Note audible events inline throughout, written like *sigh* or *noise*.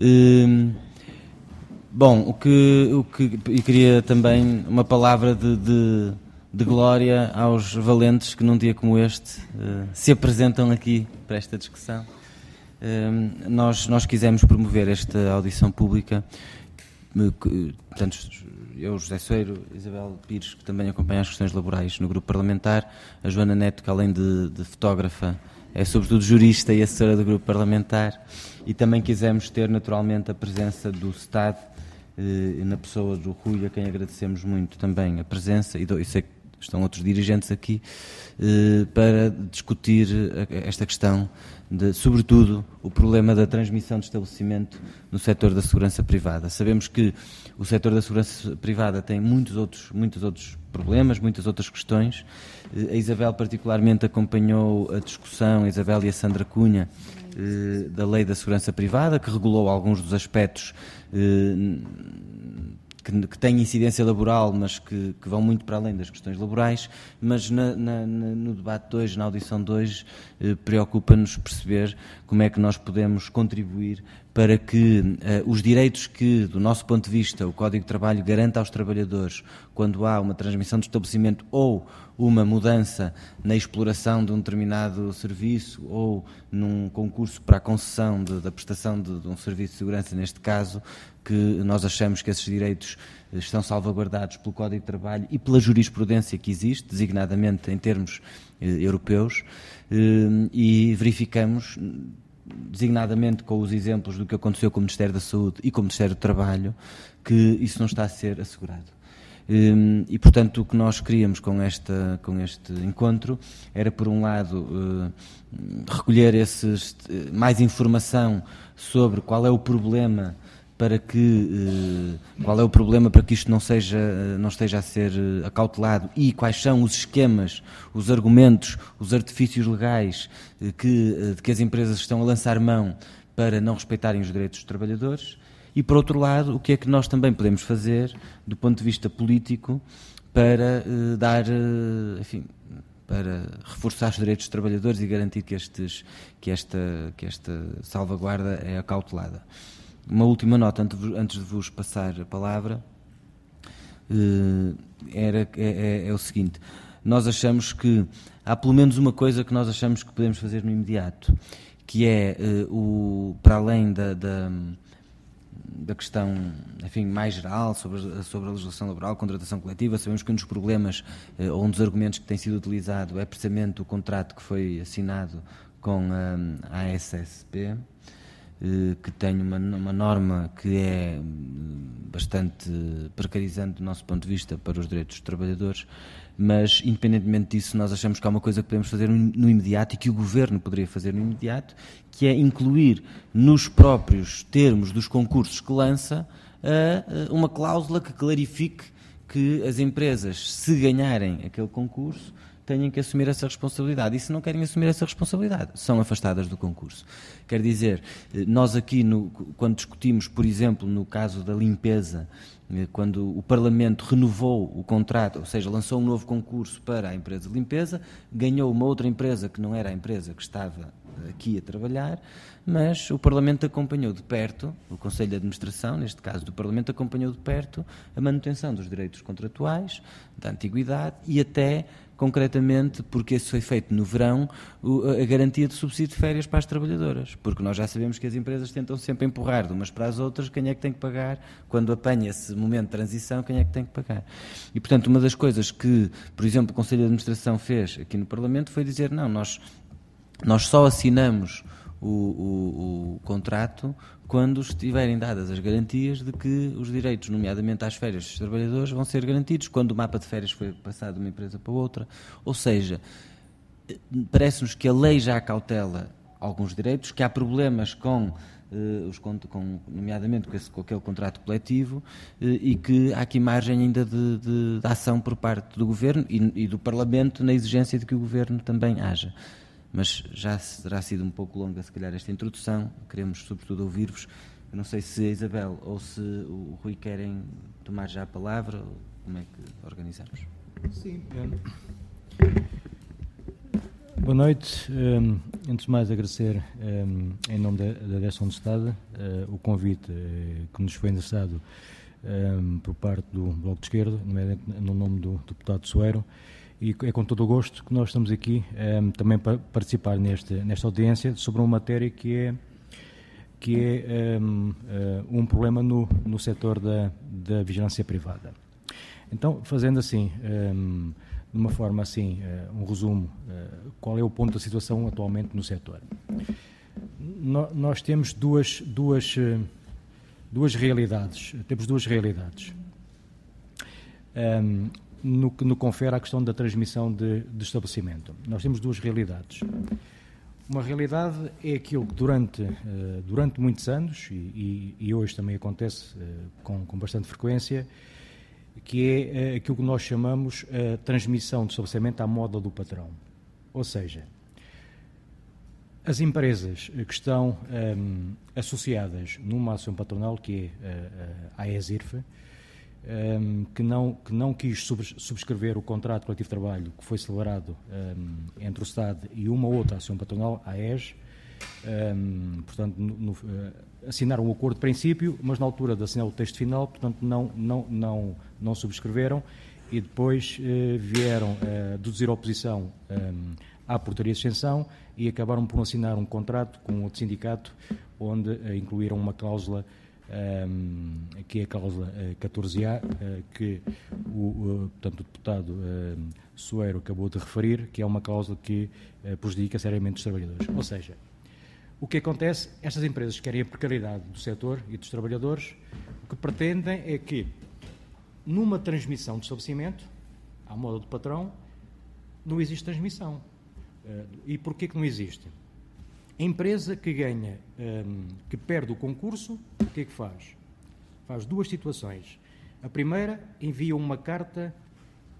Hum, bom, o que, o que eu queria também uma palavra de, de, de, glória aos valentes que num dia como este uh, se apresentam aqui para esta discussão. Hum, nós, nós quisemos promover esta audição pública, portanto, eu, José Soeiro, Isabel Pires, que também acompanha as questões laborais no grupo parlamentar, a Joana Neto, que além de, de fotógrafa é sobretudo jurista e assessora do grupo parlamentar, e também quisemos ter naturalmente a presença do Estado eh, na pessoa do Rui, a quem agradecemos muito também a presença, e, do, sei que estão outros dirigentes aqui, eh, para discutir esta questão de, sobretudo, o problema da transmissão de estabelecimento no setor da segurança privada. Sabemos que o setor da segurança privada tem muitos outros, muitos outros problemas, muitas outras questões. Eh, a Isabel particularmente acompanhou a discussão, a Isabel e a Sandra Cunha, eh, da Lei da Segurança Privada, que regulou alguns dos aspectos eh, que, têm incidência laboral, mas que, vão muito para além das questões laborais, mas no debate de hoje, na audição de hoje, preocupa-nos perceber como é que nós podemos contribuir para que eh, os direitos que, do nosso ponto de vista, o Código de Trabalho garanta aos trabalhadores quando há uma transmissão de estabelecimento ou uma mudança na exploração de um determinado serviço ou num concurso para a concessão de, da prestação de, de um serviço de segurança, neste caso, que nós achamos que esses direitos eh, estão salvaguardados pelo Código de Trabalho e pela jurisprudência que existe, designadamente em termos eh, europeus, eh, e verificamos, designadamente com os exemplos do que aconteceu com o Ministério da Saúde e com o Ministério do Trabalho, que isso não está a ser assegurado. Eh, e, portanto, o que nós queríamos com, esta, com este encontro era, por um lado, eh, recolher esses, eh, mais informação sobre qual é o problema para que eh, qual é o problema para que isto não seja eh, não esteja a ser eh, acautelado? E quais são os esquemas, os argumentos, os artifícios legais que de que as empresas estão a lançar mão para não respeitarem os direitos dos trabalhadores? E por outro lado o que é que nós também podemos fazer do ponto de vista político para dar enfim para reforçar os direitos dos trabalhadores e garantir que estes que esta que esta salvaguarda é acautelada uma última nota antes de vos passar a palavra. Eh, era, é, é, é, o seguinte: nós achamos que há pelo menos uma coisa que nós achamos que podemos fazer no imediato, que é eh, o, para além da, da, da, questão enfim, mais geral sobre, sobre a legislação laboral, contratação coletiva, sabemos que um dos problemas eh, ou um dos argumentos que tem sido utilizado é precisamente o contrato que foi assinado com a, a SSP eh, que tem uma, uma, norma que é hum, bastante precarizante do nosso ponto de vista para os direitos dos trabalhadores, mas independentemente disso nós achamos que há uma coisa que podemos fazer no imediato e que o Governo poderia fazer no imediato, que é incluir nos próprios termos dos concursos que lança uma cláusula que clarifique que as empresas, se ganharem aquele concurso, tenham que assumir essa responsabilidade. E se não querem assumir essa responsabilidade, são afastadas do concurso. Quer dizer, eh, nós aqui, no, quando discutimos, por exemplo, no caso da limpeza, eh, quando o Parlamento renovou o contrato, ou seja, lançou um novo concurso para a empresa de limpeza, ganhou uma outra empresa que não era a empresa que estava aqui a trabalhar, mas o Parlamento acompanhou de perto, o Conselho de Administração, neste caso do Parlamento, acompanhou de perto a manutenção dos direitos contratuais, da antiguidade e até concretamente, porque isso foi feito no verão, a garantia de subsídio de férias para as trabalhadoras. Porque nós já sabemos que as empresas tentam sempre empurrar de umas para as outras quem é que tem que pagar, quando apanha esse momento de transição, quem é que tem que pagar. E, portanto, uma das coisas que, por exemplo, o Conselho de Administração fez aqui no Parlamento foi dizer: não, nós, nós só assinamos o, o, o, contrato quando estiverem dadas as garantias de que os direitos, nomeadamente às férias dos trabalhadores, vão ser garantidos quando o mapa de férias foi passado de uma empresa para outra. Ou seja, parece-nos que a lei já cautela alguns direitos, que há problemas com Uh, os, com, nomeadamente com, esse, com, aquele contrato coletivo, uh, e que há aqui margem ainda de, de, de ação por parte do Governo e, e, do Parlamento na exigência de que o Governo também haja mas já terá sido um pouco longa, se calhar, esta introdução. Queremos, sobretudo, ouvir-vos. não sei se a Isabel ou se o Rui querem tomar já a palavra, ou como é que organizamos? Sim. Boa noite. Um, antes de mais, agradecer, um, em nome da, da Direção de Estado, uh, o convite uh, que nos foi endereçado um, por parte do Bloco de Esquerda, no nome do, do deputado Soeiro, e é com todo o gosto que nós estamos aqui também para participar neste, nesta audiência sobre uma matéria que é que é um, uh, um problema no, no setor da, da vigilância privada. Então, fazendo assim, um, de uma forma assim, uh, um resumo, uh, qual é o ponto da situação atualmente no setor? No, nós temos duas, duas, duas realidades, temos duas realidades. Um, no que no confere à questão da transmissão de, de estabelecimento. Nós temos duas realidades. Uma realidade é aquilo que durante, uh, durante muitos anos, e, e, hoje também acontece uh, com, com bastante frequência, que é uh, aquilo que nós chamamos a transmissão de estabelecimento à moda do patrão. Ou seja, as empresas que estão um, associadas numa ação patronal, que é a ESIRF, um, ehm, que, não, que não quis subscrever o contrato coletivo de trabalho que foi celebrado um, ehm, entre o Estado e uma outra ação patronal, a AES. Um, ehm, portanto, no, no, uh, assinaram um acordo de princípio, mas na altura de assinar o texto final, portanto, não, não, não, não subscreveram e depois uh, vieram uh, deduzir oposição à portaria de extensão e acabaram por assinar um contrato com outro sindicato, onde incluíram uma cláusula um, que é a cláusula 14A, uh, uh, que o, portanto, o deputado Soeiro acabou de referir, que é uma cláusula que uh, prejudica seriamente os trabalhadores. Ou seja, o que acontece, estas empresas querem a precariedade do setor e dos trabalhadores, o que pretendem é que, numa transmissão de estabelecimento, à moda do patrão, não existe transmissão. E porquê que não existe? A empresa que ganha, um, que perde o concurso, o que é que faz? Faz duas situações. A primeira, envia uma carta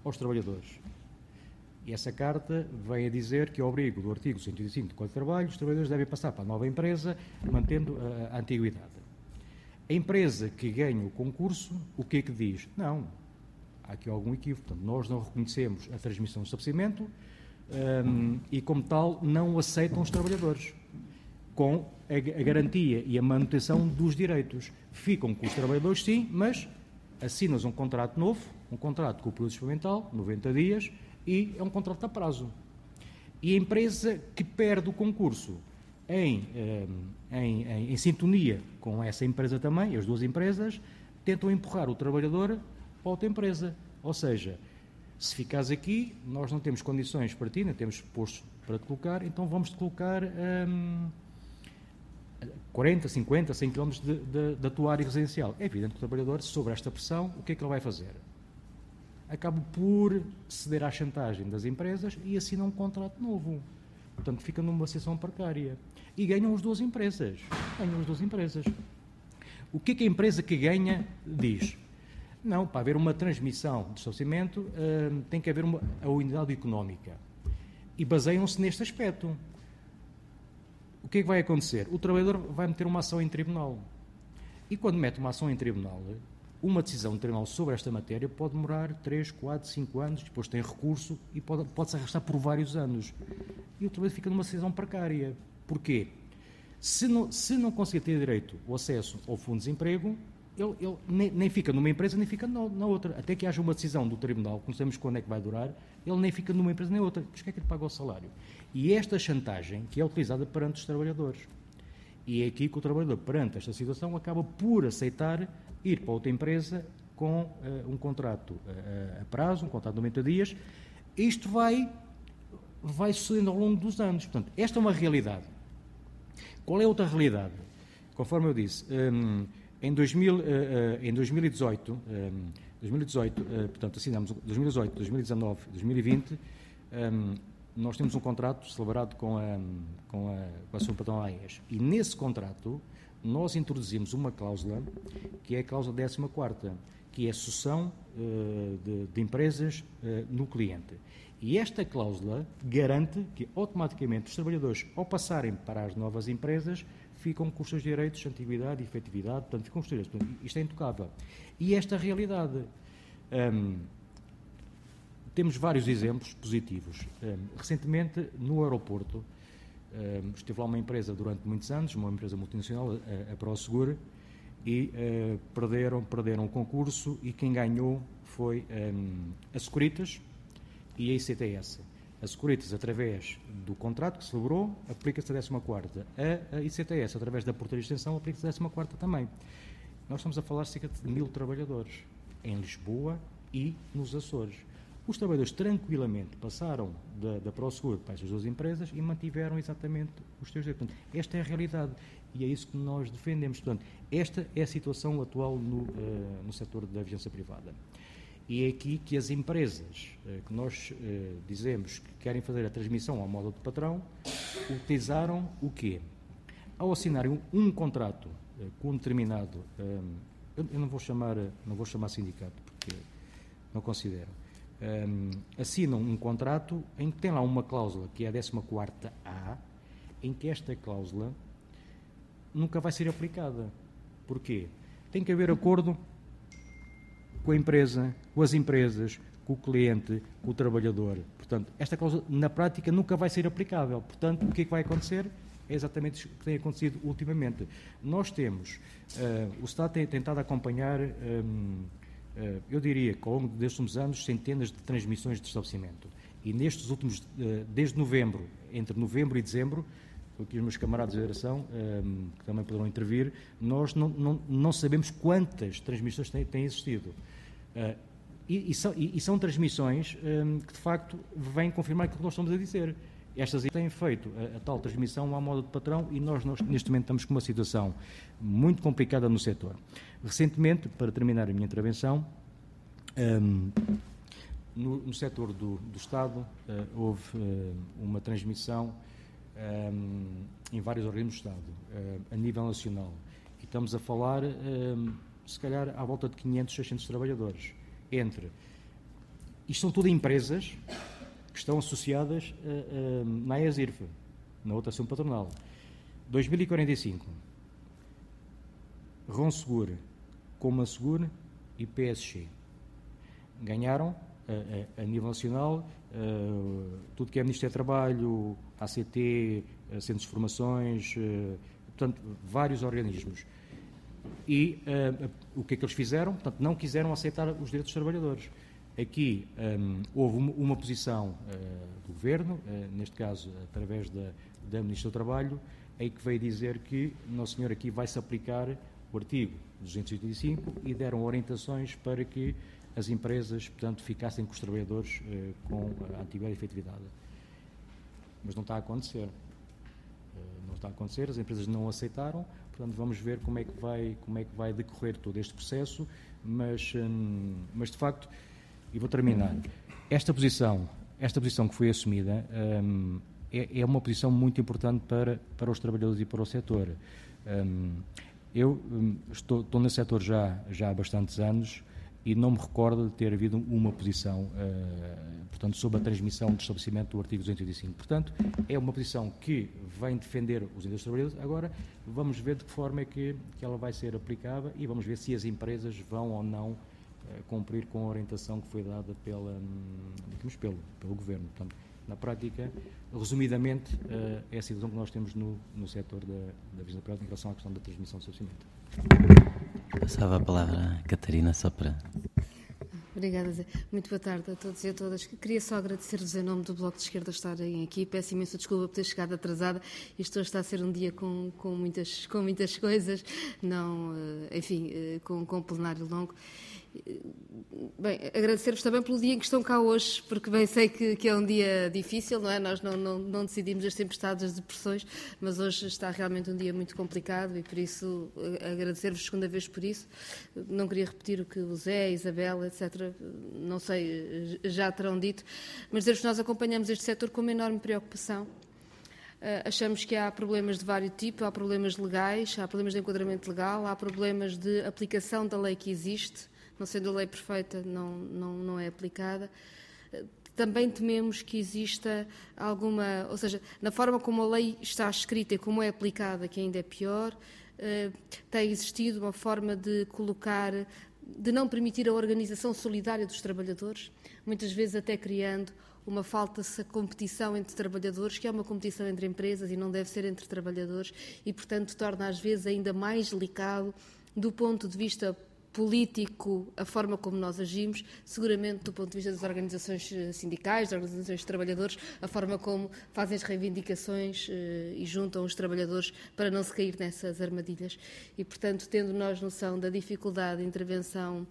aos trabalhadores. E essa carta vem a dizer que, ao abrigo do artigo 105 do Código de Trabalho, os trabalhadores devem passar para a nova empresa, mantendo a, a antiguidade. A empresa que ganha o concurso, o que é que diz? Não, há aqui algum equívoco. Portanto, nós não reconhecemos a transmissão do estabelecimento um, e, como tal, não aceitam os trabalhadores com a, garantia e a manutenção dos direitos. Ficam com os trabalhadores, sim, mas assinas um contrato novo, um contrato com o período experimental, 90 dias, e é um contrato a prazo. E a empresa que perde o concurso em, eh, em, em, em, sintonia com essa empresa também, as duas empresas, tentam empurrar o trabalhador para outra empresa. Ou seja, se ficares aqui, nós não temos condições para ti, não temos postos para te colocar, então vamos-te colocar. Hum, 40, 50, 100 km de, de, área residencial. É evidente que o trabalhador, sobre esta pressão, o que é que ele vai fazer? Acaba por ceder à chantagem das empresas e assina um contrato novo. Portanto, fica numa situação precária. E ganham as duas empresas. Ganham as duas empresas. O que é que a empresa que ganha diz? Não, para haver uma transmissão de estabelecimento uh, tem que haver uma, a unidade económica. E baseiam-se neste aspecto o que é que vai acontecer? O trabalhador vai meter uma ação em tribunal. E quando mete uma ação em tribunal, uma decisão de tribunal sobre esta matéria pode demorar 3, 4, 5 anos, depois tem recurso e pode, pode arrastar por vários anos. E o trabalhador fica numa decisão precária. Porquê? Se não, se não conseguir ter direito ao acesso ao fundo de desemprego, ele, ele nem, nem, fica numa empresa nem fica na, na, outra. Até que haja uma decisão do tribunal, que não sabemos quando é que vai durar, ele nem fica numa empresa nem outra. Mas que é que ele paga o salário? E esta chantagem que é utilizada perante os trabalhadores. E é aqui que o trabalhador, perante esta situação, acaba por aceitar ir para outra empresa com uh, um contrato uh, a prazo, um contrato de 90 dias. Isto vai, vai sucedendo ao longo dos anos. Portanto, esta é uma realidade. Qual é outra realidade? Conforme eu disse, um, em, 2000, uh, em 2018, um, 2018 portanto, assinamos 2018, 2019, 2020, um, nós temos um contrato celebrado com a, com a, com a AES. E nesse contrato, nós introduzimos uma cláusula, que é a cláusula 14, que é a sucessão de, de, empresas no cliente. E esta cláusula garante que automaticamente os trabalhadores, ao passarem para as novas empresas, ficam com os seus direitos, antiguidade efetividade, portanto, ficam os direitos. Portanto, isto é intocável. E esta realidade. Um, temos vários exemplos positivos. recentemente, no aeroporto, esteve lá uma empresa durante muitos anos, uma empresa multinacional, a, a ProSegura, e uh, perderam, perderam o concurso e quem ganhou foi um, a Securitas e a ICTS. A Securitas, através do contrato que celebrou, aplica-se a 14 a, a ICTS, através da portaria de extensão, aplica-se a 14 também. Nós estamos a falar de cerca de mil trabalhadores em Lisboa e nos Açores. Os trabalhadores tranquilamente passaram da, da ProSeguro para essas duas empresas e mantiveram exatamente os seus direitos. Esta é a realidade e é isso que nós defendemos. Portanto, esta é a situação atual no, uh, no setor da vigilância privada. E é aqui que as empresas uh, que nós uh, dizemos que querem fazer a transmissão ao modo de patrão utilizaram o quê? Ao assinarem um, contrato com um determinado, um, eu, não vou chamar, não vou chamar sindicato porque não considero, um, assinam um contrato em que tem lá uma cláusula que é a 14 A, em que esta cláusula nunca vai ser aplicada. Porquê? Tem que haver acordo com a empresa, com as empresas, com o cliente, com o trabalhador. Portanto, esta cláusula na prática nunca vai ser aplicável. Portanto, o que é que vai acontecer? É exatamente o que tem acontecido ultimamente. Nós temos, uh, o Estado tem tentado acompanhar, um, uh, eh, eu diria que ao longo destes últimos anos, centenas de transmissões de estabelecimento. E nestes últimos, uh, desde novembro, entre novembro e dezembro, aqui os meus camaradas de geração, um, que também poderão intervir, nós não, não, não sabemos quantas transmissões têm, têm existido. Uh, e, e, são, e, e, são, transmissões um, ehm, que, de facto, vêm confirmar aquilo que nós estamos a dizer. Estas têm feito a, a, tal transmissão à moda de patrão e nós, nós, neste momento, estamos com uma situação muito complicada no setor. Recentemente, para terminar a minha intervenção, um, ehm, no, no setor do, do Estado, uh, houve uh, uma transmissão um, em vários organismos do Estado, uh, a nível nacional. E estamos a falar, se calhar, à volta de 500, 600 trabalhadores. Entre. Isto são tudo empresas que estão associadas uh, uh, na ESIRF, na outra ação patronal. 2045. Ronsegure, Coma Segure e PSG. Ganharam a, a, nível nacional uh, tudo que é Ministério do Trabalho, ACT, Centros de Formações, portanto, vários organismos. E o que é que eles fizeram? Portanto, não quiseram aceitar os direitos dos trabalhadores. Aqui um, houve uma, uma posição do Governo, neste caso através da, da Ministra do Trabalho, em que veio dizer que, Nosso Senhor, aqui vai-se aplicar o artigo 285 e deram orientações para que as empresas, portanto, ficassem com os trabalhadores eh, com a antiga efetividade. Mas não está a acontecer. Eh, não está a acontecer, as empresas não aceitaram, portanto, vamos ver como é que vai, como é que vai decorrer todo este processo, mas, hum, mas de facto, e vou terminar, esta posição, esta posição que foi assumida hum, é, é, uma posição muito importante para, para os trabalhadores e para o setor. Hum, eu estou, estou nesse setor já, já há bastantes anos, e não me recordo de ter havido uma posição, uh, portanto, sobre a transmissão de estabelecimento do artigo 285. Portanto, é uma posição que vem defender os dos trabalhadores. Agora, vamos ver de que forma é que, que ela vai ser aplicada e vamos ver se as empresas vão ou não uh, cumprir com a orientação que foi dada pela, um, pelo, pelo Governo. Portanto, na prática, resumidamente, uh, é a situação que nós temos no, no setor da, da visão em relação à questão da transmissão do estabelecimento. Passava a palavra à Catarina só para. Obrigada, Zé. Muito boa tarde a todos e a todas. Queria só agradecer-vos em nome do Bloco de Esquerda estarem aqui. Peço imensa desculpa por ter chegado atrasada. Isto hoje está a ser um dia com, com, muitas, com muitas coisas, não, eh, enfim, eh, com, com um plenário longo. Bem, agradecer-vos também pelo dia em que estão cá hoje, porque bem sei que, que é um dia difícil, não é? Nós não, não, não, decidimos as tempestades, as depressões, mas hoje está realmente um dia muito complicado e por isso eh, agradecer-vos segunda vez por isso. Não queria repetir o que o Zé, a Isabel, etc., não sei, já terão dito, mas dizer-vos que nós acompanhamos este setor com uma enorme preocupação. Uh, achamos que há problemas de vários tipos, há problemas legais, há problemas de enquadramento legal, há problemas de aplicação da lei que existe não sendo a lei perfeita, não, não, não é aplicada. Também tememos que exista alguma, ou seja, na forma como a lei está escrita e como é aplicada, que ainda é pior, eh, tem existido uma forma de colocar de não permitir a organização solidária dos trabalhadores, muitas vezes até criando uma falta-se competição entre trabalhadores, que é uma competição entre empresas e não deve ser entre trabalhadores, e, portanto, torna às vezes ainda mais delicado do ponto de vista político a forma como nós agimos, seguramente do ponto de vista das organizações eh, sindicais, das organizações de trabalhadores, a forma como fazem as reivindicações eh, e juntam os trabalhadores para não se cair nessas armadilhas. E, portanto, tendo nós noção da dificuldade de intervenção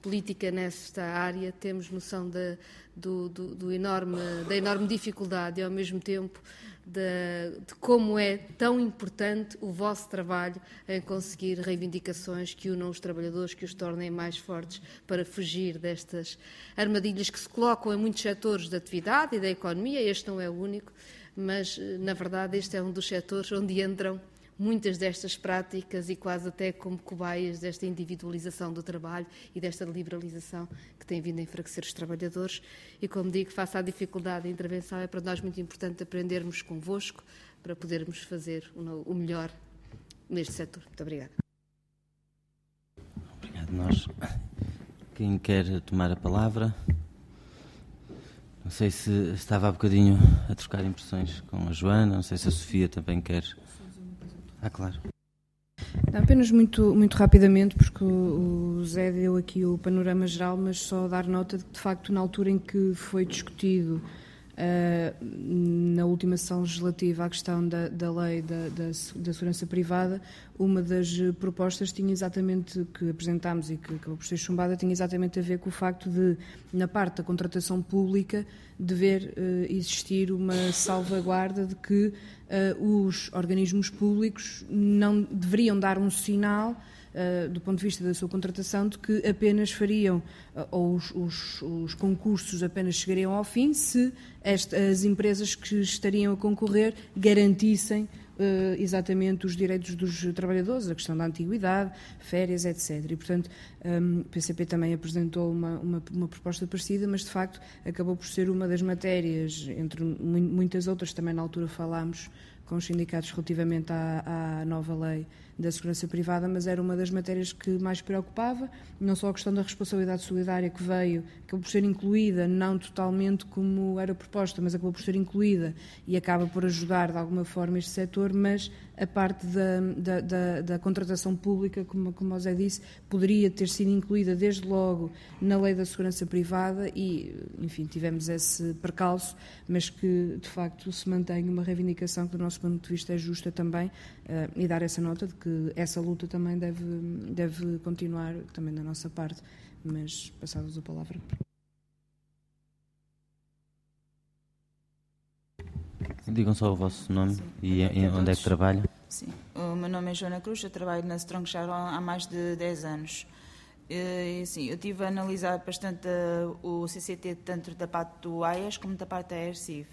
política nesta área, temos noção da, do, do, do enorme, da enorme dificuldade e, ao mesmo tempo, de, de, como é tão importante o vosso trabalho em conseguir reivindicações que unam os trabalhadores, que os tornem mais fortes para fugir destas armadilhas que se colocam em muitos setores da atividade e da economia. Este não é o único, mas, na verdade, este é um dos setores onde entram muitas destas práticas e quase até como cobaias desta individualização do trabalho e desta liberalização que tem vindo a enfraquecer os trabalhadores. E como digo, face à dificuldade de intervenção, é para nós muito importante aprendermos convosco para podermos fazer o melhor neste setor. Muito obrigada. Obrigado, nós. Quem quer tomar a palavra? Não sei se estava há bocadinho a trocar impressões com a Joana, não sei se a Sofia também quer ah, claro. Não, apenas muito, muito rapidamente, porque o, Zé deu aqui o panorama geral, mas só dar nota de que, de facto, na altura em que foi discutido na última sessão legislativa a questão da, da lei da, da, da, segurança privada, uma das propostas tinha exatamente, que apresentámos e que acabou por ser chumbada, tinha exatamente a ver com o facto de, na parte da contratação pública, dever uh, existir uma salvaguarda de que uh, os organismos públicos não deveriam dar um sinal do ponto de vista da sua contratação, de que apenas fariam, uh, ou os, os, os, concursos apenas chegariam ao fim se esta, as empresas que estariam a concorrer garantissem uh, exatamente os direitos dos trabalhadores, a questão da antiguidade, férias, etc. E, portanto, um, o PCP também apresentou uma, uma, uma, proposta parecida, mas de facto acabou por ser uma das matérias, entre muitas outras, também na altura falámos com os sindicatos relativamente à, à nova lei da segurança privada, mas era uma das matérias que mais preocupava, não só a questão da responsabilidade solidária que veio, acabou por ser incluída, não totalmente como era proposta, mas acabou por ser incluída e acaba por ajudar de alguma forma este setor, mas a parte da, da, da, da contratação pública, como, como o Zé disse, poderia ter sido incluída desde logo na lei da segurança privada e, enfim, tivemos esse percalço, mas que de facto se mantém uma reivindicação que do nosso ponto de vista é justa também e dar essa nota de que essa luta também deve, deve continuar também da nossa parte, mas passava-vos a palavra. Digam só o vosso nome Sim. e em, onde é que trabalha. Sim, o meu nome é Joana Cruz, eu trabalho na Strong Shadow há mais de 10 anos. E, sim, eu tive a analisar bastante o CCT tanto da parte do AIAS como da parte da AERCIF.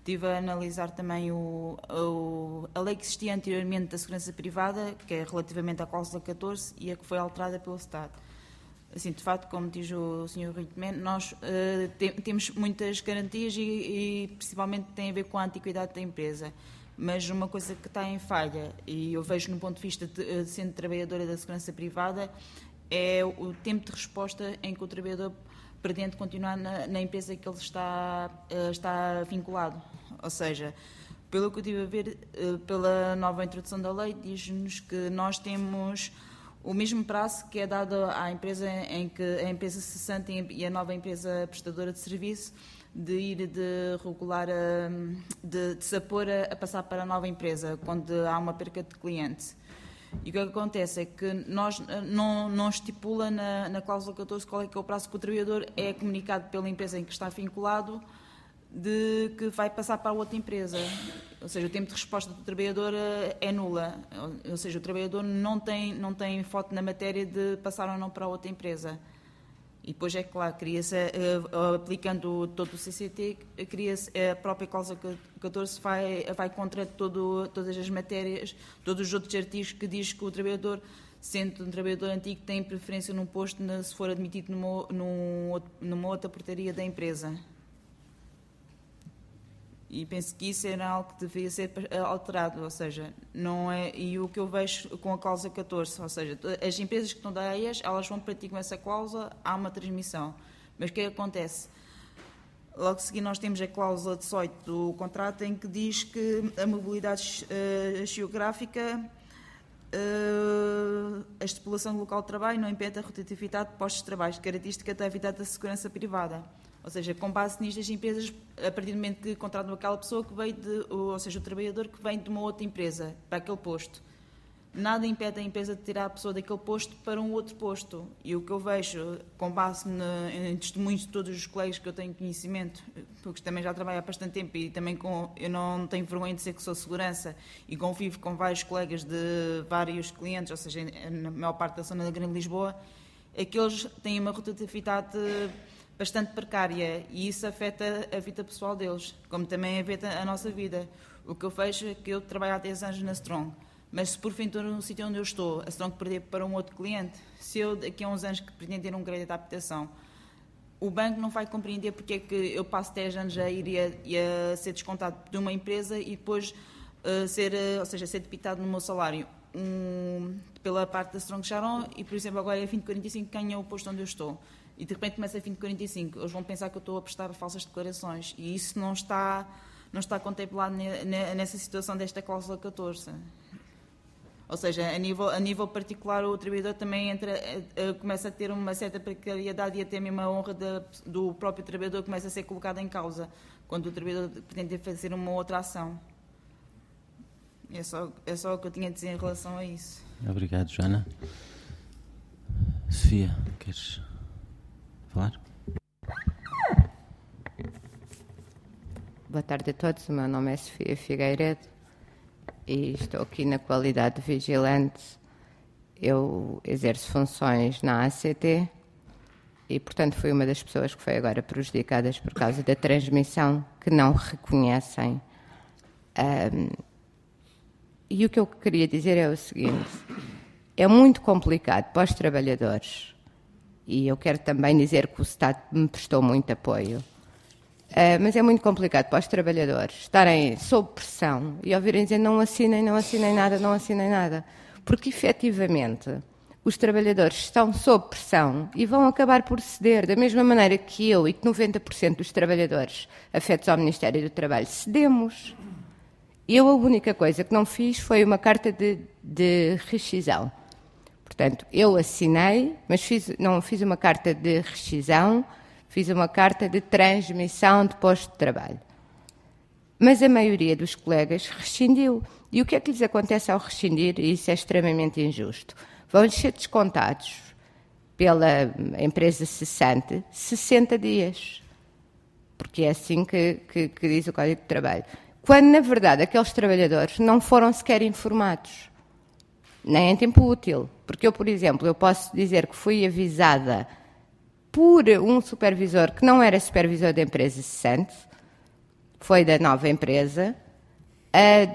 Estive a analisar também o, o, a lei que existia anteriormente da segurança privada, que é relativamente à cláusula 14 e a que foi alterada pelo Estado. Assim, de facto, como diz o Sr. Rui nós uh, te, temos muitas garantias e, e, principalmente tem a ver com a antiquidade da empresa. Mas uma coisa que está em falha, e eu vejo no ponto de vista de, de sendo trabalhadora da segurança privada, é o tempo de resposta em que o trabalhador pretende continuar na, na empresa que ele está, uh, está vinculado. Ou seja, pelo que eu estive a ver, uh, pela nova introdução da lei, diz-nos que nós temos o mesmo prazo que é dado à empresa em que a empresa cessante e a nova empresa prestadora de serviço de ir de regular, de, de se apor a, a, passar para a nova empresa, quando há uma perca de cliente. E o que acontece é que nós não, não estipula na, na cláusula 14 qual é que é o prazo que o trabalhador é comunicado pela empresa em que está vinculado de que vai passar para outra empresa. Ou seja, o tempo de resposta do trabalhador eh, é nula. Ou seja, o trabalhador não tem, não tem foto na matéria de passar ou não para outra empresa. E depois é claro, cria-se, eh, aplicando todo o CCT, cria-se a própria cláusula 14 vai, vai contra todo, todas as matérias, todos os outros artigos que diz que o trabalhador, sendo um trabalhador antigo, tem preferência num posto se for admitido numa, numa outra portaria da empresa. E penso que isso era algo que devia ser alterado, ou seja, não é. E o que eu vejo com a cláusula 14, ou seja, as empresas que estão da EIAS, elas vão praticar essa cláusula, há uma transmissão. Mas o que é acontece? Logo a seguir, nós temos a cláusula 18 do contrato em que diz que a mobilidade uh, geográfica, uh, a estipulação do local de trabalho não impede a rotatividade de postos de trabalho, característica da atividade da segurança privada. Ou seja, com base nisto, as empresas, a partir do momento que contratam aquela pessoa que veio de, ou seja, o trabalhador que vem de uma outra empresa para aquele posto, nada impede a empresa de tirar a pessoa daquele posto para um outro posto. E o que eu vejo, com base em testemunhos de todos os colegas que eu tenho conhecimento, porque também já trabalho há bastante tempo e também com, eu não tenho vergonha de dizer que sou segurança e convivo com vários colegas de vários clientes, ou seja, na maior parte da zona da Grande Lisboa, é que eles têm uma rotatividade bastante precária e isso afeta a vida pessoal deles, como também afeta a nossa vida. O que eu vejo é que eu trabalho há 10 anos na Strong, mas se por fim no sítio onde eu estou, a Strong perder para um outro cliente, se eu daqui a uns anos que pretender um crédito de habitação, o banco não vai compreender porque é que eu passo 10 anos a ir e a, a ser descontado de uma empresa e depois uh, ser, uh, ou seja, ser debitado no meu salário um, pela parte da Strong Sharon e, por exemplo, agora é 2045 ganha o posto onde eu estou e de repente começa a fim de 45, eles vão pensar que eu estou a prestar falsas declarações e isso não está, não está contemplado nessa situação desta cláusula 14. Ou seja, a nível, a nível particular, o trabalhador também entra, eh, eh, começa a ter uma certa precariedade e até mesmo a honra do próprio trabalhador começa a ser colocada em causa quando o trabalhador pretende fazer uma outra ação. É só, é só o que eu tinha a dizer em relação a isso. Obrigado, Joana. Sofia, queres falar? Boa tarde a todos, o meu nome é Sofia Figueiredo e estou aqui na qualidade de vigilante. Eu exerço funções na ACT e, portanto, fui uma das pessoas que foi agora prejudicadas por causa da transmissão que não reconhecem. Um, e o que eu queria dizer é o seguinte: é muito complicado para os trabalhadores e eu quero também dizer que o Estado me prestou muito apoio. Uh, mas é muito complicado para os trabalhadores estarem sob pressão e ouvirem dizer não assinem, não assinem nada, não assinem nada. Porque efetivamente os trabalhadores estão sob pressão e vão acabar por ceder, da mesma maneira que eu e que 90% dos trabalhadores afetos ao Ministério do Trabalho cedemos. Eu a única coisa que não fiz foi uma carta de, de rescisão. Portanto, eu assinei, mas fiz, não fiz uma carta de rescisão, fiz uma carta de transmissão de posto de trabalho. Mas a maioria dos colegas rescindiu. E o que é que lhes acontece ao rescindir? E isso é extremamente injusto. Vão-lhes ser descontados pela empresa cessante 60 dias. Porque é assim que, que, que diz o Código de Trabalho. Quando, na verdade, aqueles trabalhadores não foram sequer informados nem em tempo útil. Porque eu, por exemplo, eu posso dizer que fui avisada por um supervisor que não era supervisor da empresa cessante, foi da nova empresa,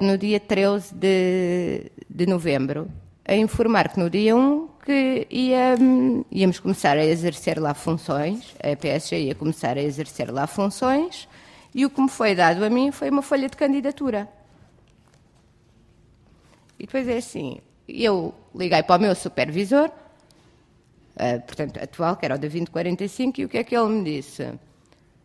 no dia 13 de, de novembro, a informar que no dia 1 que ia, íamos começar a exercer lá funções, a PSG ia começar a exercer lá funções, e o que me foi dado a mim foi uma folha de candidatura. E depois é assim, eu liguei para o meu supervisor, uh, portanto, atual, que era o da 2045, e o que é que ele me disse?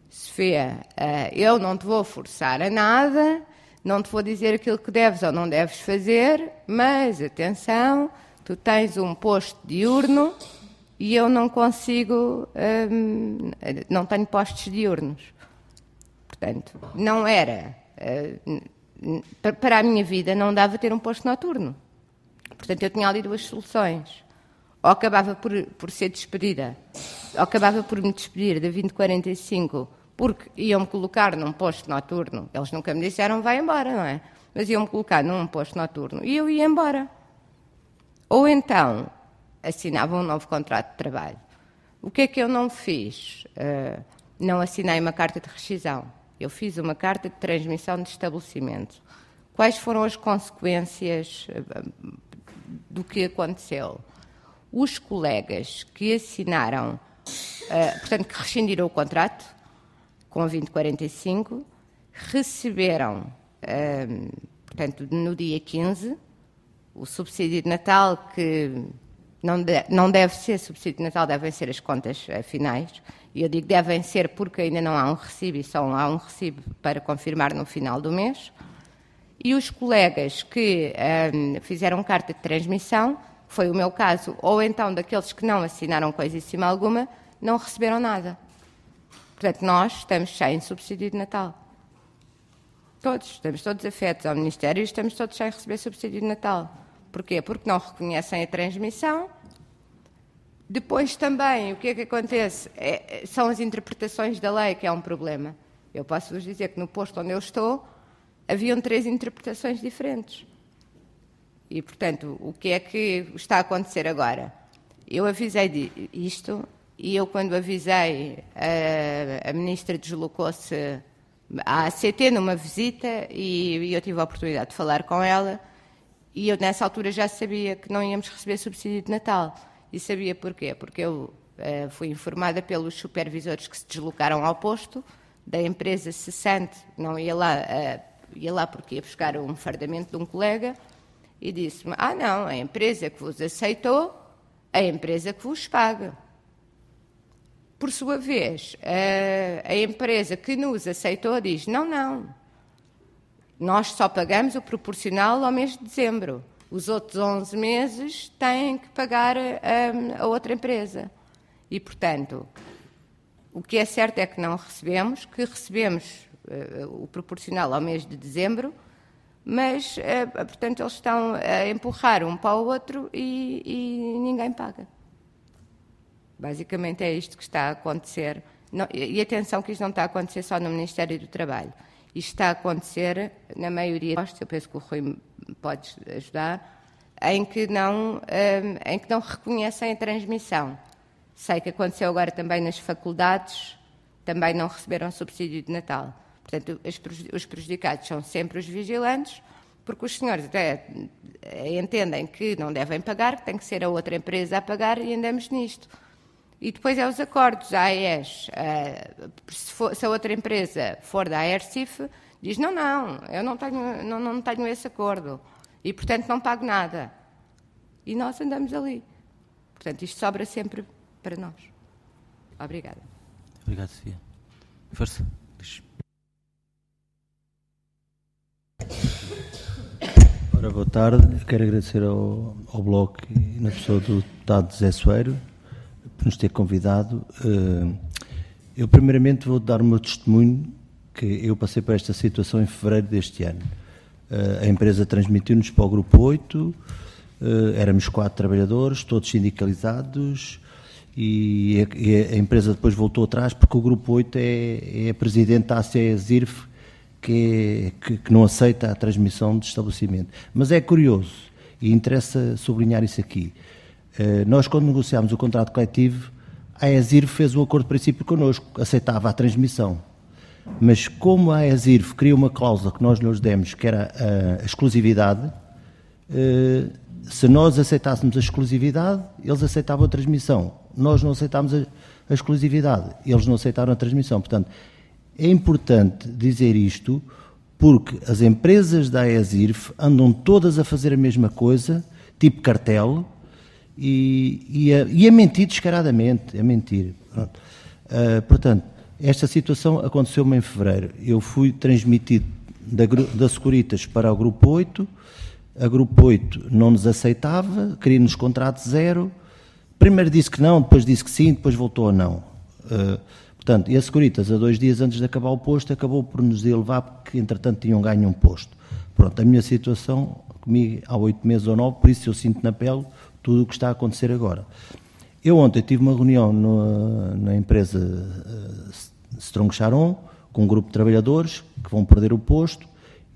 Sofia, uh, eu não te vou forçar a nada, não te vou dizer aquilo que deves ou não deves fazer, mas atenção, tu tens um posto diurno e eu não consigo, um, não tenho postos diurnos. Portanto, não era, uh, para a minha vida, não dava ter um posto noturno. Portanto, eu tinha ali duas soluções. Ou acabava por, por ser despedida, ou acabava por me despedir da 2045, porque iam-me colocar num posto noturno. Eles nunca me disseram, vai embora, não é? Mas iam-me colocar num posto noturno e eu ia embora. Ou então assinava um novo contrato de trabalho. O que é que eu não fiz? Uh, não assinei uma carta de rescisão. Eu fiz uma carta de transmissão de estabelecimento. Quais foram as consequências uh, do que aconteceu. Os colegas que assinaram, uh, portanto, que rescindiram o contrato com a 2045, receberam, hum, portanto, no dia 15, o subsídio de Natal, que não, de, não deve ser subsídio de Natal, devem ser as contas uh, finais. E eu digo devem ser porque ainda não há um recibo e só há um recibo para confirmar no final do mês. E os colegas que um, fizeram carta de transmissão, foi o meu caso, ou então daqueles que não assinaram coisíssima alguma, não receberam nada. Portanto, nós estamos sem subsídio de Natal. Todos, estamos todos afetos ao Ministério e estamos todos sem receber subsídio de Natal. Porquê? Porque não reconhecem a transmissão. Depois também, o que é que acontece? É, são as interpretações da lei que é um problema. Eu posso vos dizer que no posto onde eu estou haviam três interpretações diferentes. E, portanto, o que é que está a acontecer agora? Eu avisei isto e eu, quando avisei, a, a ministra deslocou-se à ACT numa visita e, e eu tive a oportunidade de falar com ela e eu, nessa altura, já sabia que não íamos receber subsídio de Natal. E sabia porquê? Porque eu uh, fui informada pelos supervisores que se deslocaram ao posto da empresa cessante, não ia lá, uh, ia lá porque ia buscar um fardamento de um colega, e disse-me: Ah, não, a empresa que vos aceitou, a empresa que vos paga. Por sua vez, uh, a empresa que nos aceitou diz: Não, não, nós só pagamos o proporcional ao mês de dezembro. Os outros 11 meses têm que pagar a, a outra empresa. E, portanto, o que é certo é que não recebemos, que recebemos o proporcional ao mês de dezembro, mas, uh, portanto, eles estão a empurrar um para o outro e, e, ninguém paga. Basicamente é isto que está a acontecer. E atenção que isto não está a acontecer só no Ministério do Trabalho. Isto está a acontecer na maioria de eu penso que o Rui pode ajudar, em que, não, um, em que não reconhecem a transmissão. Sei que aconteceu agora também nas faculdades, também não receberam subsídio de Natal. Portanto, os prejudicados são sempre os vigilantes, porque os senhores até eh, entendem que não devem pagar, que tem que ser a outra empresa a pagar e andamos nisto. E depois é os acordos. A AES, uh, se, for, se, a outra empresa for da AERCIF, diz: não, não, eu não tenho, não, não tenho esse acordo e, portanto, não pago nada. E nós andamos ali. Portanto, isto sobra sempre para nós. Obrigada. Obrigado, Sofia. Força. Ora, boa tarde. quero agradecer ao, ao Bloco e na pessoa do deputado Zé Soeiro por nos ter convidado. Eh, eu, primeiramente, vou dar o meu testemunho que eu passei por esta situação em fevereiro deste ano. Eh, a empresa transmitiu-nos para o Grupo 8, eh, éramos quatro trabalhadores, todos sindicalizados, e a, empresa depois voltou atrás porque o Grupo 8 é, é a presidente da ACESIRF que, é, que, que não aceita a transmissão de estabelecimento. Mas é curioso, e interessa sublinhar isso aqui, eh, nós, quando negociámos o contrato coletivo, a ESIR fez um acordo de princípio connosco, aceitava a transmissão. Mas como a ESIR queria uma cláusula que nós lhes demos, que era a exclusividade, eh, se nós aceitássemos a exclusividade, eles aceitavam a transmissão. Nós não aceitámos a exclusividade, eles não aceitaram a transmissão. Portanto, é importante dizer isto porque as empresas da ESIRF andam todas a fazer a mesma coisa, tipo cartel, e, e, a, e a mentir descaradamente, a mentir. Uh, portanto, esta situação aconteceu-me em fevereiro. Eu fui transmitido da, da Securitas para o Grupo 8, a Grupo 8 não nos aceitava, queria-nos contrato zero. Primeiro disse que não, depois disse que sim, depois voltou a não. Uh, portanto, e a Securitas, a dois dias antes de acabar o posto, acabou por nos elevar porque, entretanto, tinham ganho um posto. Pronto, a minha situação comigo há oito meses ou nove, por isso eu sinto na pele tudo o que está a acontecer agora. Eu ontem tive uma reunião no, na empresa uh, Strong Charon, com um grupo de trabalhadores que vão perder o posto,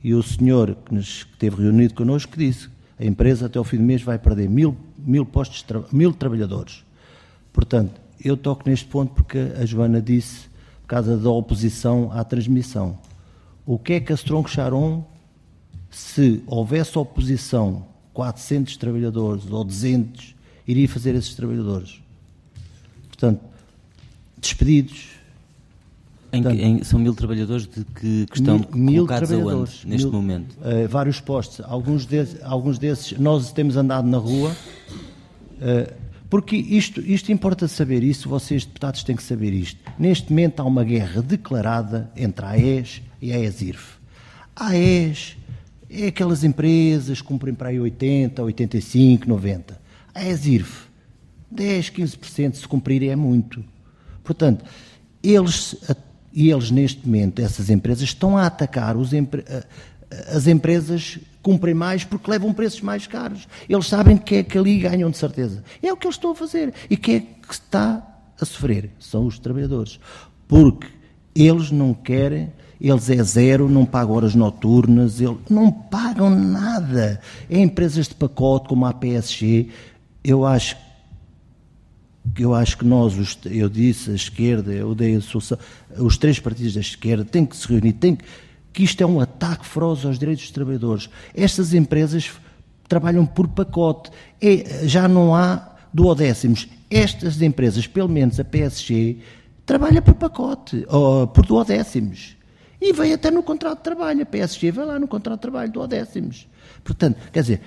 e o senhor que, nos, que esteve reunido connosco disse a empresa até ao fim do mês vai perder mil, mil postos, mil trabalhadores. Portanto, eu toco neste ponto porque a Joana disse, por causa da oposição à transmissão. O que é que a Strong Charon, se houvesse oposição 400 trabalhadores ou 200, iria fazer esses trabalhadores. Portanto, despedidos, Em, Portanto, em, são mil trabalhadores de que, que estão mil, colocados mil aonde, neste mil, momento? Uh, vários postos. Alguns, de, alguns desses, nós temos andado na rua, uh, porque isto, isto importa saber, isso vocês deputados têm que saber isto. Neste momento há uma guerra declarada entre a AES e a ESIRF. A AES é aquelas empresas que cumprem para aí 80, 85, 90. A ESIRF, 10, 15% se cumprir é muito. Portanto, eles eles, neste momento, essas empresas, estão a atacar os as empresas cumprem mais porque levam preços mais caros. Eles sabem que é que ali ganham de certeza. É o que eles estão a fazer. E quem é que está a sofrer? São os trabalhadores. Porque eles não querem, eles é zero, não pagam horas noturnas, eles não pagam nada. É empresas de pacote como a PSG. Eu acho eu acho que nós, eu disse, a esquerda, eu dei a solução, os três partidos da esquerda têm que se reunir, têm que, que isto é um ataque feroz aos direitos dos trabalhadores. Estas empresas trabalham por pacote, é, já não há duodécimos. Estas empresas, pelo menos a PSG, trabalha por pacote, ou por duodécimos. E vem até no contrato de trabalho, a PSG vai lá no contrato de trabalho, duodécimos. Portanto, quer dizer,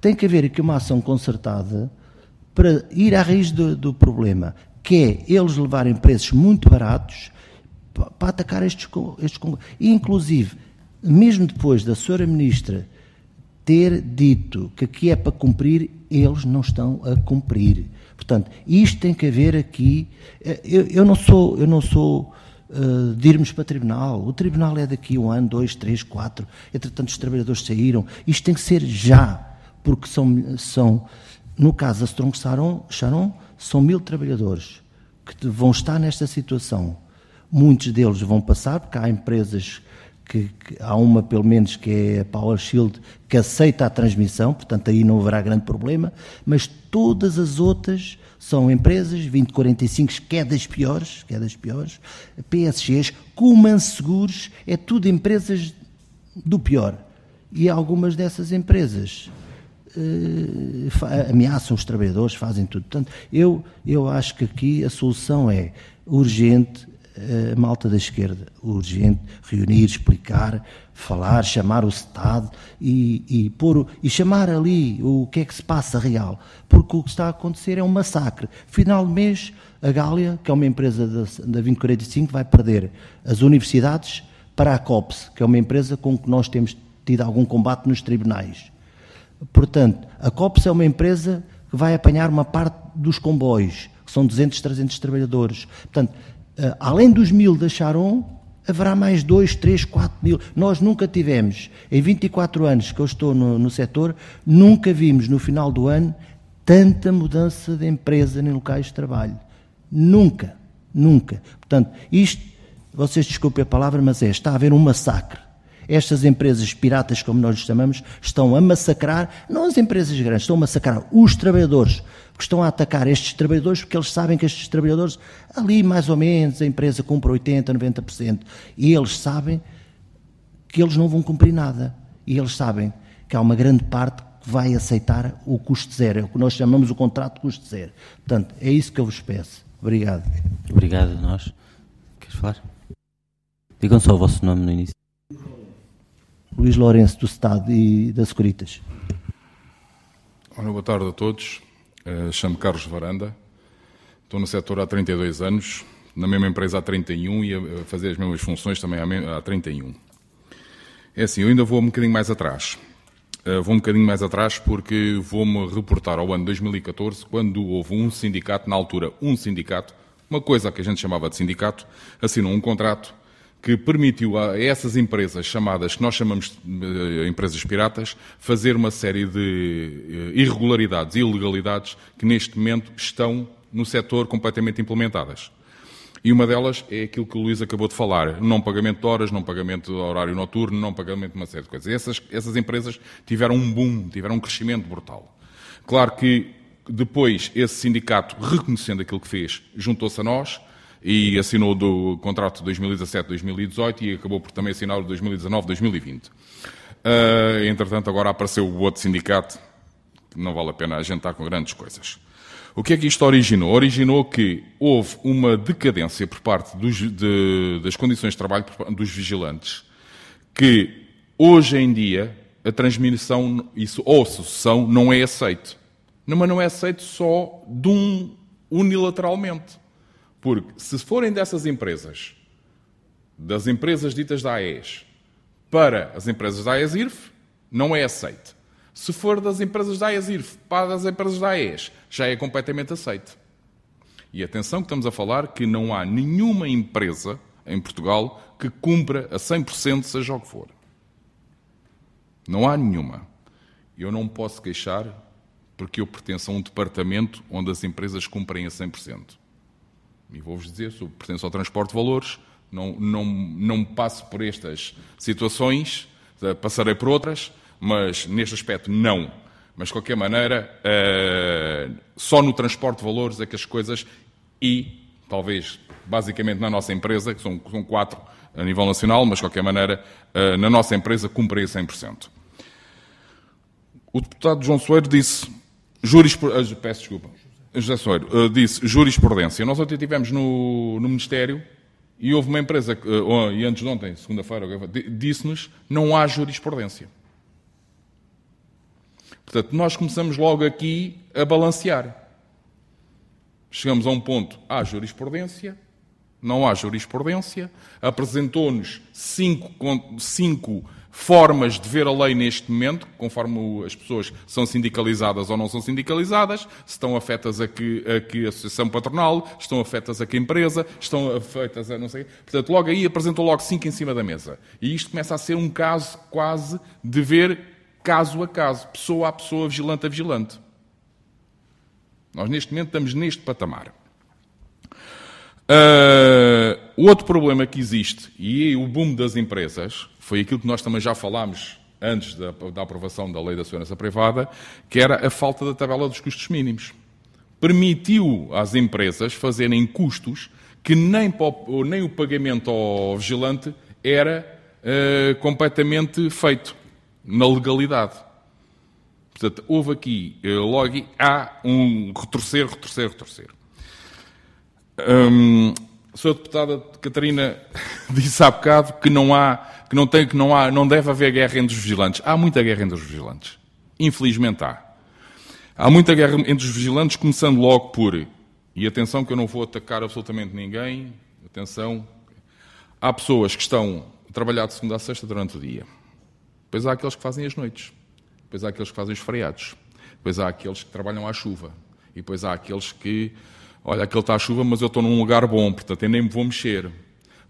tem que haver aqui uma ação concertada para ir à raiz do, do problema, que é eles levarem preços muito baratos para, atacar estes, estes e inclusive, mesmo depois da senhora ministra ter dito que aqui é para cumprir, eles não estão a cumprir. Portanto, isto tem que haver aqui. Eh, eu, eu não sou, eu não sou uh, de irmos para tribunal. O tribunal é daqui um ano, dois, três, quatro. Entretanto, os trabalhadores saíram. Isto tem que ser já, porque são, são no caso da Strong Sharon, são mil trabalhadores que vão estar nesta situação. Muitos deles vão passar, porque há empresas que, que, há uma pelo menos que é a Power Shield que aceita a transmissão, portanto aí não haverá grande problema, mas todas as outras são empresas 2045 que é das piores, que é piores, PSGs, Cuman Seguros, é tudo empresas do pior. E algumas dessas empresas uh, ameaçam os trabalhadores, fazem tudo. Portanto, eu, eu acho que aqui a solução é urgente, a eh, malta da esquerda, urgente, reunir, explicar, falar, chamar o Estado e, e, pôr, e chamar ali o que é que se passa real. Porque o que está a acontecer é um massacre. Final de mês, a Gália, que é uma empresa da, da 2045, vai perder as universidades para a COPS, que é uma empresa com que nós temos tido algum combate nos tribunais. Portanto, a COPS é uma empresa que vai apanhar uma parte dos comboios, que são 200, 300 trabalhadores. Portanto, além dos mil da Charon, haverá mais 2, 3, 4 mil. Nós nunca tivemos, em 24 anos que eu estou no, no setor, nunca vimos no final do ano tanta mudança de empresa em locais de trabalho. Nunca, nunca. Portanto, isto, vocês desculpem a palavra, mas é, está a haver um massacre estas empresas piratas, como nós chamamos, estão a massacrar, não as empresas grandes, estão a massacrar os trabalhadores, porque estão a atacar estes trabalhadores, porque eles sabem que estes trabalhadores, ali mais ou menos, a empresa cumpre 80%, 90%, e eles sabem que eles não vão cumprir nada. E eles sabem que há uma grande parte que vai aceitar o custo zero, é o que nós chamamos o contrato de custo zero. Portanto, é isso que eu vos peço. Obrigado. Obrigado a nós. Queres falar? Digam só o vosso nome no início. Luís Lourenço, do Estado e das Securitas. Ora, boa tarde a todos. Uh, Chamo-me Carlos Varanda. Estou no setor há 32 anos, na mesma empresa há 31 e a fazer as mesmas funções também há 31. É assim, eu ainda vou um bocadinho mais atrás. Uh, vou um bocadinho mais atrás porque vou-me reportar ao ano 2014, quando houve um sindicato, na altura um sindicato, uma coisa que a gente chamava de sindicato, assinou um contrato que permitiu a essas empresas chamadas, que nós chamamos de eh, empresas piratas, fazer uma série de eh, irregularidades e ilegalidades que neste momento estão no setor completamente implementadas. E uma delas é aquilo que o Luís acabou de falar: não pagamento de horas, não pagamento de horário noturno, não pagamento de uma série de coisas. Essas, essas empresas tiveram um boom, tiveram um crescimento brutal. Claro que depois esse sindicato, reconhecendo aquilo que fez, juntou-se a nós e assinou do contrato 2017-2018 e acabou por também assinar o 2019-2020. Uh, entretanto, agora apareceu o outro sindicato não vale a pena a gente estar com grandes coisas. O que é que isto originou? Originou que houve uma decadência por parte dos, de, das condições de trabalho dos vigilantes, que hoje em dia a transmissão isso, ou a sucessão não é aceito. Mas não é aceito só de um unilateralmente. Porque se forem dessas empresas, das empresas ditas da AES, para as empresas da AESIRF, não é aceito. Se for das empresas da AESIRF para as empresas da AES, já é completamente aceito. E atenção que estamos a falar que não há nenhuma empresa em Portugal que cumpra a 100% seja o que for. Não há nenhuma. Eu não posso queixar porque eu pertenço a um departamento onde as empresas cumprem a 100%. E vou-vos dizer, se eu pertenço ao transporte de valores, não, não, não passo por estas situações, eh, passarei por outras, mas neste aspecto não. Mas, de qualquer maneira, uh, só no transporte de valores é que as coisas, e talvez basicamente na nossa empresa, que são, são quatro a nível nacional, mas de qualquer maneira, uh, na nossa empresa cumpre 100%. O deputado João Soeiro disse, jurisprudência, peço desculpa, José Soeiro, uh, disse jurisprudência. Nós ontem estivemos no, no Ministério e houve uma empresa, uh, e antes de ontem, segunda-feira, disse-nos não há jurisprudência. Portanto, nós começamos logo aqui a balancear. Chegamos a um ponto, há jurisprudência, não há jurisprudência, apresentou-nos cinco, cinco formas de ver a lei neste momento, conforme as pessoas são sindicalizadas ou não são sindicalizadas, estão afetas a que, a que associação patronal, estão afetas a que empresa, estão afetas a não sei. Portanto, logo aí apresentou logo cinco em cima da mesa. E isto começa a ser um caso quase de ver caso a caso, pessoa a pessoa, vigilante a vigilante. Nós neste momento estamos neste patamar. Uh, outro problema que existe, e o boom das empresas, foi aquilo que nós também já falámos antes da, da, aprovação da Lei da Segurança Privada, que era a falta da tabela dos custos mínimos. Permitiu às empresas fazerem custos que nem, nem o pagamento ao vigilante era uh, completamente feito na legalidade. Portanto, houve aqui, uh, logo, há um retorcer, retorcer, retorcer. Hum, a sua deputada Catarina *laughs* disse há bocado que não há, que não tem, que não há, não deve haver guerra entre os vigilantes. Há muita guerra entre os vigilantes. Infelizmente há. Há muita guerra entre os vigilantes, começando logo por, e atenção que eu não vou atacar absolutamente ninguém, atenção, há pessoas que estão a trabalhar de segunda a sexta durante o dia. Depois há aqueles que fazem as noites. Depois há aqueles que fazem os feriados. Depois há aqueles que trabalham à chuva. E depois há aqueles que olha, aquele está a chuva, mas eu estou num lugar bom, portanto, eu nem me vou mexer.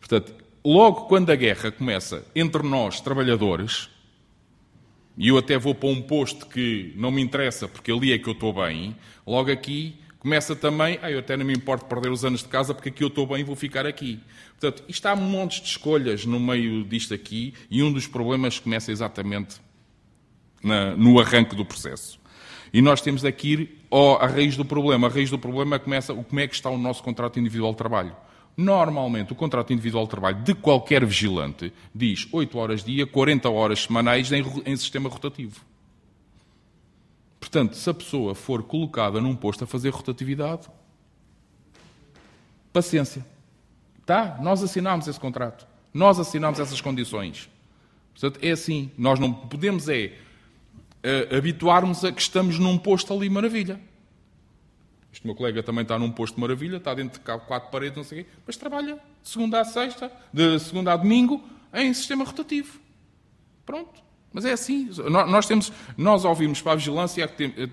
Portanto, logo quando a guerra começa entre nós, trabalhadores, e eu até vou para um posto que não me interessa, porque ali é que eu estou bem, logo aqui começa também, ah, eu até não me importo perder os anos de casa, porque aqui eu estou bem e vou ficar aqui. Portanto, isto há montes de escolhas no meio disto aqui, e um dos problemas começa exatamente na, no arranque do processo. E nós temos aqui ir à raiz do problema. A raiz do problema começa como é que está o nosso contrato individual de trabalho. Normalmente, o contrato individual de trabalho de qualquer vigilante diz 8 horas dia, 40 horas semanais em, em sistema rotativo. Portanto, se a pessoa for colocada num posto a fazer rotatividade, paciência. Tá? Nós assinámos esse contrato. Nós assinámos essas condições. Portanto, é assim. Nós não podemos é habituarmos a que estamos num posto ali maravilha. Este meu colega também está num posto maravilha, está dentro de quatro paredes, não sei o quê, mas trabalha de segunda a sexta, de segunda a domingo, em sistema rotativo. Pronto. Mas é assim. Nós, temos, nós ao virmos para a vigilância,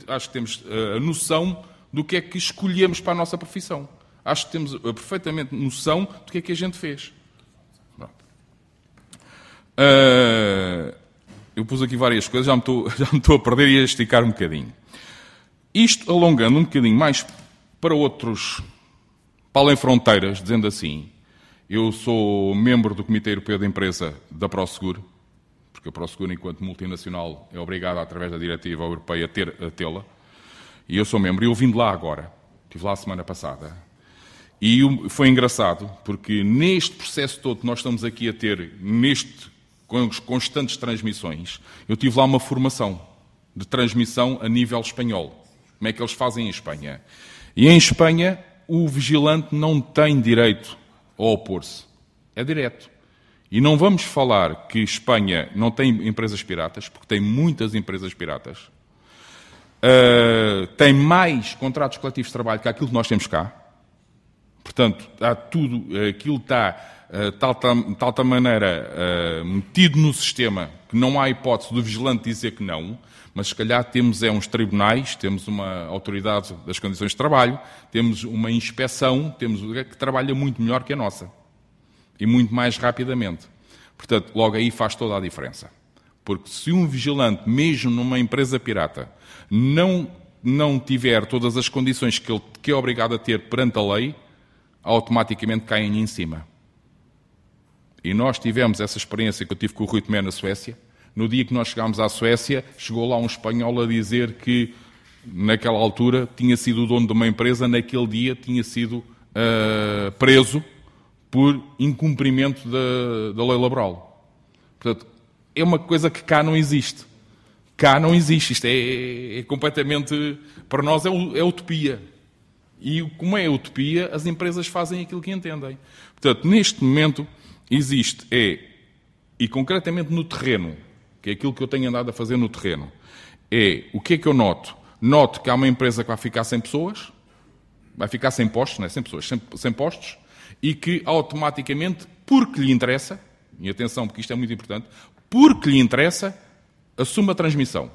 acho que temos eh, a noção do que é que escolhemos para a nossa profissão. Acho que temos perfeitamente noção do que é que a gente fez. Uh, eu pus aqui várias coisas, já me estou, *laughs* já me estou a perder e a esticar um bocadinho. Isto alongando um bocadinho mais para outros, para além fronteiras, dizendo assim, eu sou membro do Comitê Europeu de Empresa da Prosegur, porque a Prosegur, enquanto multinacional, é obrigada, através da diretiva europeia, a, ter, a tê-la, e eu sou membro, e eu vim de lá agora, estive lá a semana passada, e foi engraçado, porque neste processo todo que nós estamos aqui a ter, neste com as constantes transmissões, eu tive lá uma formação. de transmissão a nível espanhol. Como é que eles fazem em Espanha? E em Espanha, o vigilante não tem direito a opor-se. É direto. E não vamos falar que Espanha não tem empresas piratas, porque tem muitas empresas piratas. Uh, tem mais contratos coletivos de trabalho que aquilo que nós temos cá. Portanto, há tudo, aquilo está uh, tal, tal, tal, tal maneira uh, metido no sistema que não há hipótese do vigilante dizer que não, mas se calhar temos é uns tribunais, temos uma autoridade das condições de trabalho, temos uma inspeção, temos que trabalha muito melhor que a nossa e muito mais rapidamente. Portanto, logo aí faz toda a diferença. Porque se um vigilante, mesmo numa empresa pirata, não, não tiver todas as condições que ele que é obrigado a ter perante a lei, automaticamente caem em cima. E nós tivemos essa experiência que eu tive com o Rui Tomé na Suécia. No dia que nós chegámos à Suécia, chegou lá um espanhol a dizer que, naquela altura, tinha sido o dono de uma empresa, naquele dia tinha sido uh, preso por incumprimento da, da lei laboral. Portanto, é uma coisa que cá não existe. Cá não existe. Isto é, é completamente. Para nós é, é, utopia. E como é utopia, as empresas fazem aquilo que entendem. Portanto, neste momento, existe, é, e concretamente no terreno, que é aquilo que eu tenho andado a fazer no terreno, é o que é que eu noto? Noto que há uma empresa que vai ficar sem pessoas, vai ficar sem postos, não é? sem pessoas, sem, sem postos, e que automaticamente, porque lhe interessa, e atenção porque isto é muito importante, porque lhe interessa, assume a transmissão.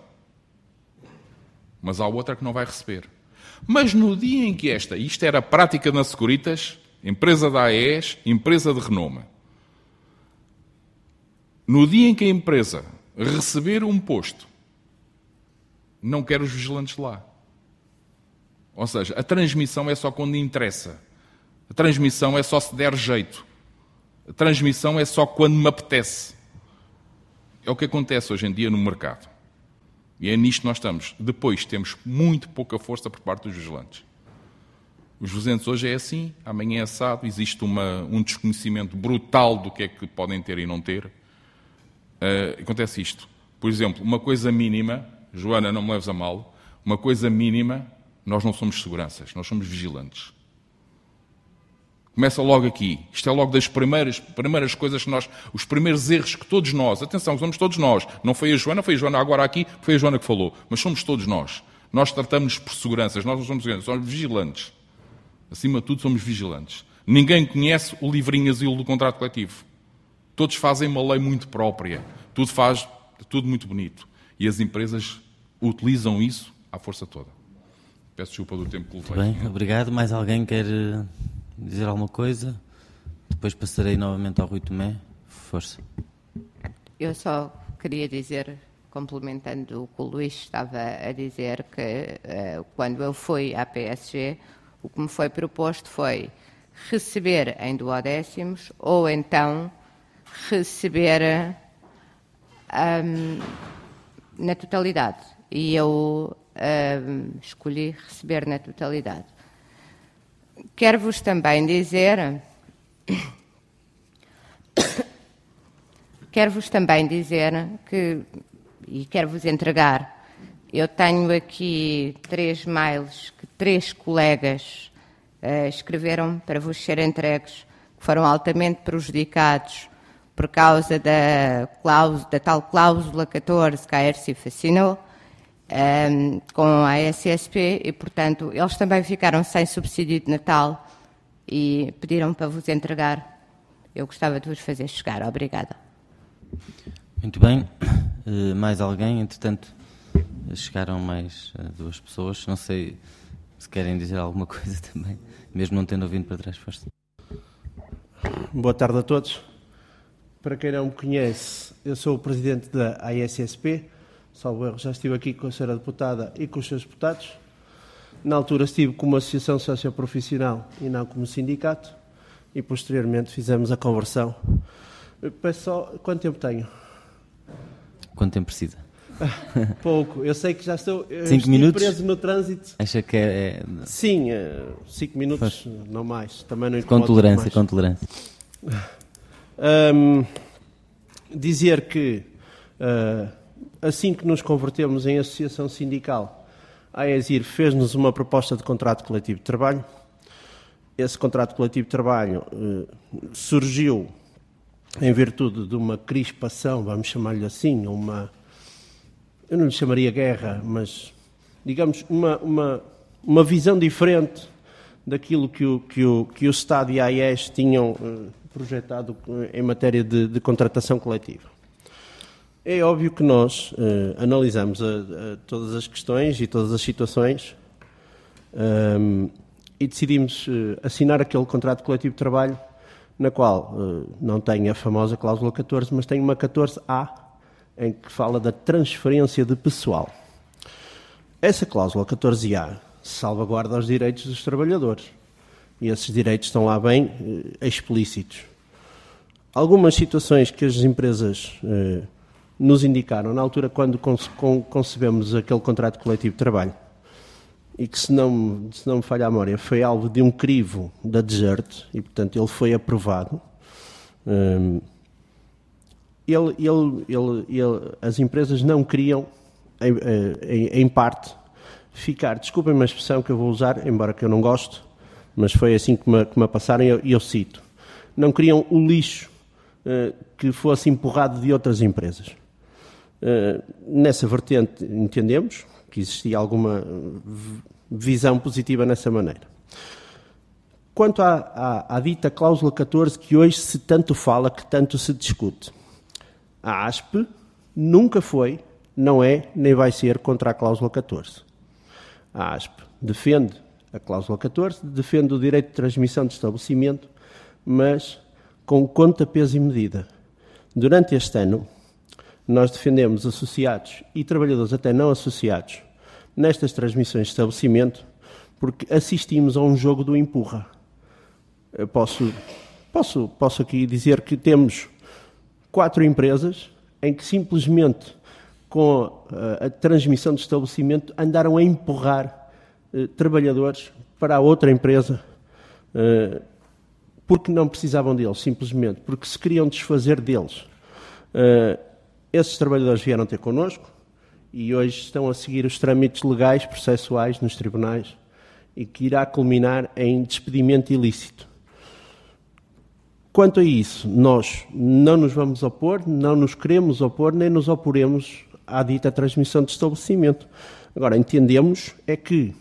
Mas há outra que não vai receber. Mas no dia em que esta, isto era prática na Securitas, empresa da AES, empresa de renome, no dia em que a empresa receber um posto, não quer os vigilantes lá. Ou seja, a transmissão é só quando interessa. A transmissão é só se der jeito. A transmissão é só quando me apetece. É o que acontece hoje em dia no mercado. E é nisto que nós estamos. Depois temos muito pouca força por parte dos vigilantes. Os vigilantes hoje é assim, amanhã é assado, existe uma, um desconhecimento brutal do que é que podem ter e não ter. Uh, acontece isto. Por exemplo, uma coisa mínima, Joana, não me leves a mal, uma coisa mínima, nós não somos seguranças, nós somos vigilantes. Começa logo aqui. Isto é logo das primeiras, primeiras coisas que nós, os primeiros erros que todos nós, atenção, somos todos nós. Não foi a Joana, foi a Joana agora aqui, foi a Joana que falou. Mas somos todos nós. Nós tratamos por seguranças, nós não somos seguranças, somos vigilantes. Acima de tudo, somos vigilantes. Ninguém conhece o livrinho asilo do contrato coletivo. Todos fazem uma lei muito própria. Tudo faz, tudo muito bonito. E as empresas utilizam isso à força toda. Peço desculpa do tempo que levei. Bem, obrigado. Mais alguém quer eh, dizer alguma coisa? Depois passarei novamente ao Rui Tomé. Força. Eu só queria dizer, complementando o que o Luís estava a dizer, que uh, quando eu fui à PSG, o que me foi proposto foi receber em duodécimos ou então receber um, na totalidade. E eu um, escolhi receber na totalidade. Quero-vos também dizer. Quero-vos também dizer que, e quero-vos entregar, eu tenho aqui três mails que três colegas uh, escreveram para vos ser entregues, que foram altamente prejudicados por causa da, da tal cláusula 14 que a ERCIF assinou, um, com a SSP e, portanto, eles também ficaram sem subsídio de Natal e pediram para vos entregar. Eu gostava de vos fazer chegar. Obrigada. Muito bem. Uh, mais alguém? Entretanto, chegaram mais uh, duas pessoas. Não sei se querem dizer alguma *laughs* coisa também, mesmo não tendo vindo para trás. Força. Boa tarde a todos. Para quem não me conhece, eu sou o presidente da ISSP, salvo erro, já estive aqui com a senhora deputada e com os seus deputados. Na altura estive como associação socioprofissional e não como sindicato e posteriormente fizemos a conversão. peço só, quanto tempo tenho? Quanto tempo precisa? *laughs* Pouco, eu sei que já estou cinco minutos? preso no trânsito. Acha que é. Sim, eh, cinco minutos, Faz. não mais. Também não Com tolerância, mais. com tolerância. *laughs* Um, dizer que uh, assim que nos convertemos em associação sindical, a ESIR fez-nos uma proposta de contrato coletivo de trabalho. Esse contrato coletivo de trabalho eh, surgiu em virtude de uma crispação, vamos chamar-lhe assim, uma. Eu não lhe chamaria guerra, mas digamos, uma, uma, uma visão diferente daquilo que o, que o, que o Estado e a AES tinham uh, projetado em matéria de, de, contratação coletiva. É óbvio que nós uh, analisamos a, a todas as questões e todas as situações um, ehm, e decidimos uh, assinar aquele contrato coletivo de trabalho na qual não tem a famosa cláusula 14, mas tem uma 14A em que fala da transferência de pessoal. Essa cláusula 14A salvaguarda os direitos dos trabalhadores. E esses direitos estão lá bem explícitos. Algumas situações que as empresas nos indicaram na altura quando concebemos aquele contrato coletivo de trabalho e que, se não, se não me falha a memória, foi alvo de um crivo da Desert e, portanto, ele foi aprovado. Um, ele, ele, ele, as empresas não queriam em, em, em parte, ficar, desculpem-me a expressão que eu vou usar, embora que eu não goste, mas foi assim que me, que me passaram e eu, eu, cito. Não queriam o lixo uh, que fosse empurrado de outras empresas. Uh, nessa vertente entendemos que existia alguma visão positiva nessa maneira. Quanto à, à, à, dita cláusula 14, que hoje se tanto fala, que tanto se discute, a ASP nunca foi não é nem vai ser contra a cláusula 14. A ASP defende a cláusula 14, defende o direito de transmissão de estabelecimento, mas com conta, peso e medida. Durante este ano, nós defendemos associados e trabalhadores até não associados nestas transmissões de estabelecimento, porque assistimos a um jogo do empurra. Eu posso, posso, posso aqui dizer que temos quatro empresas em que simplesmente com a, eh, a transmissão de estabelecimento, andaram a empurrar eh, trabalhadores para a outra empresa eh, porque não precisavam deles, simplesmente, porque se queriam desfazer deles. Esses trabalhadores vieram ter connosco e hoje estão a seguir os trâmites legais, processuais nos tribunais e que irá culminar em despedimento ilícito. Quanto a isso, nós não nos vamos opor, não nos queremos opor, nem nos oporemos à dita transmissão de estabelecimento. Agora, entendemos é que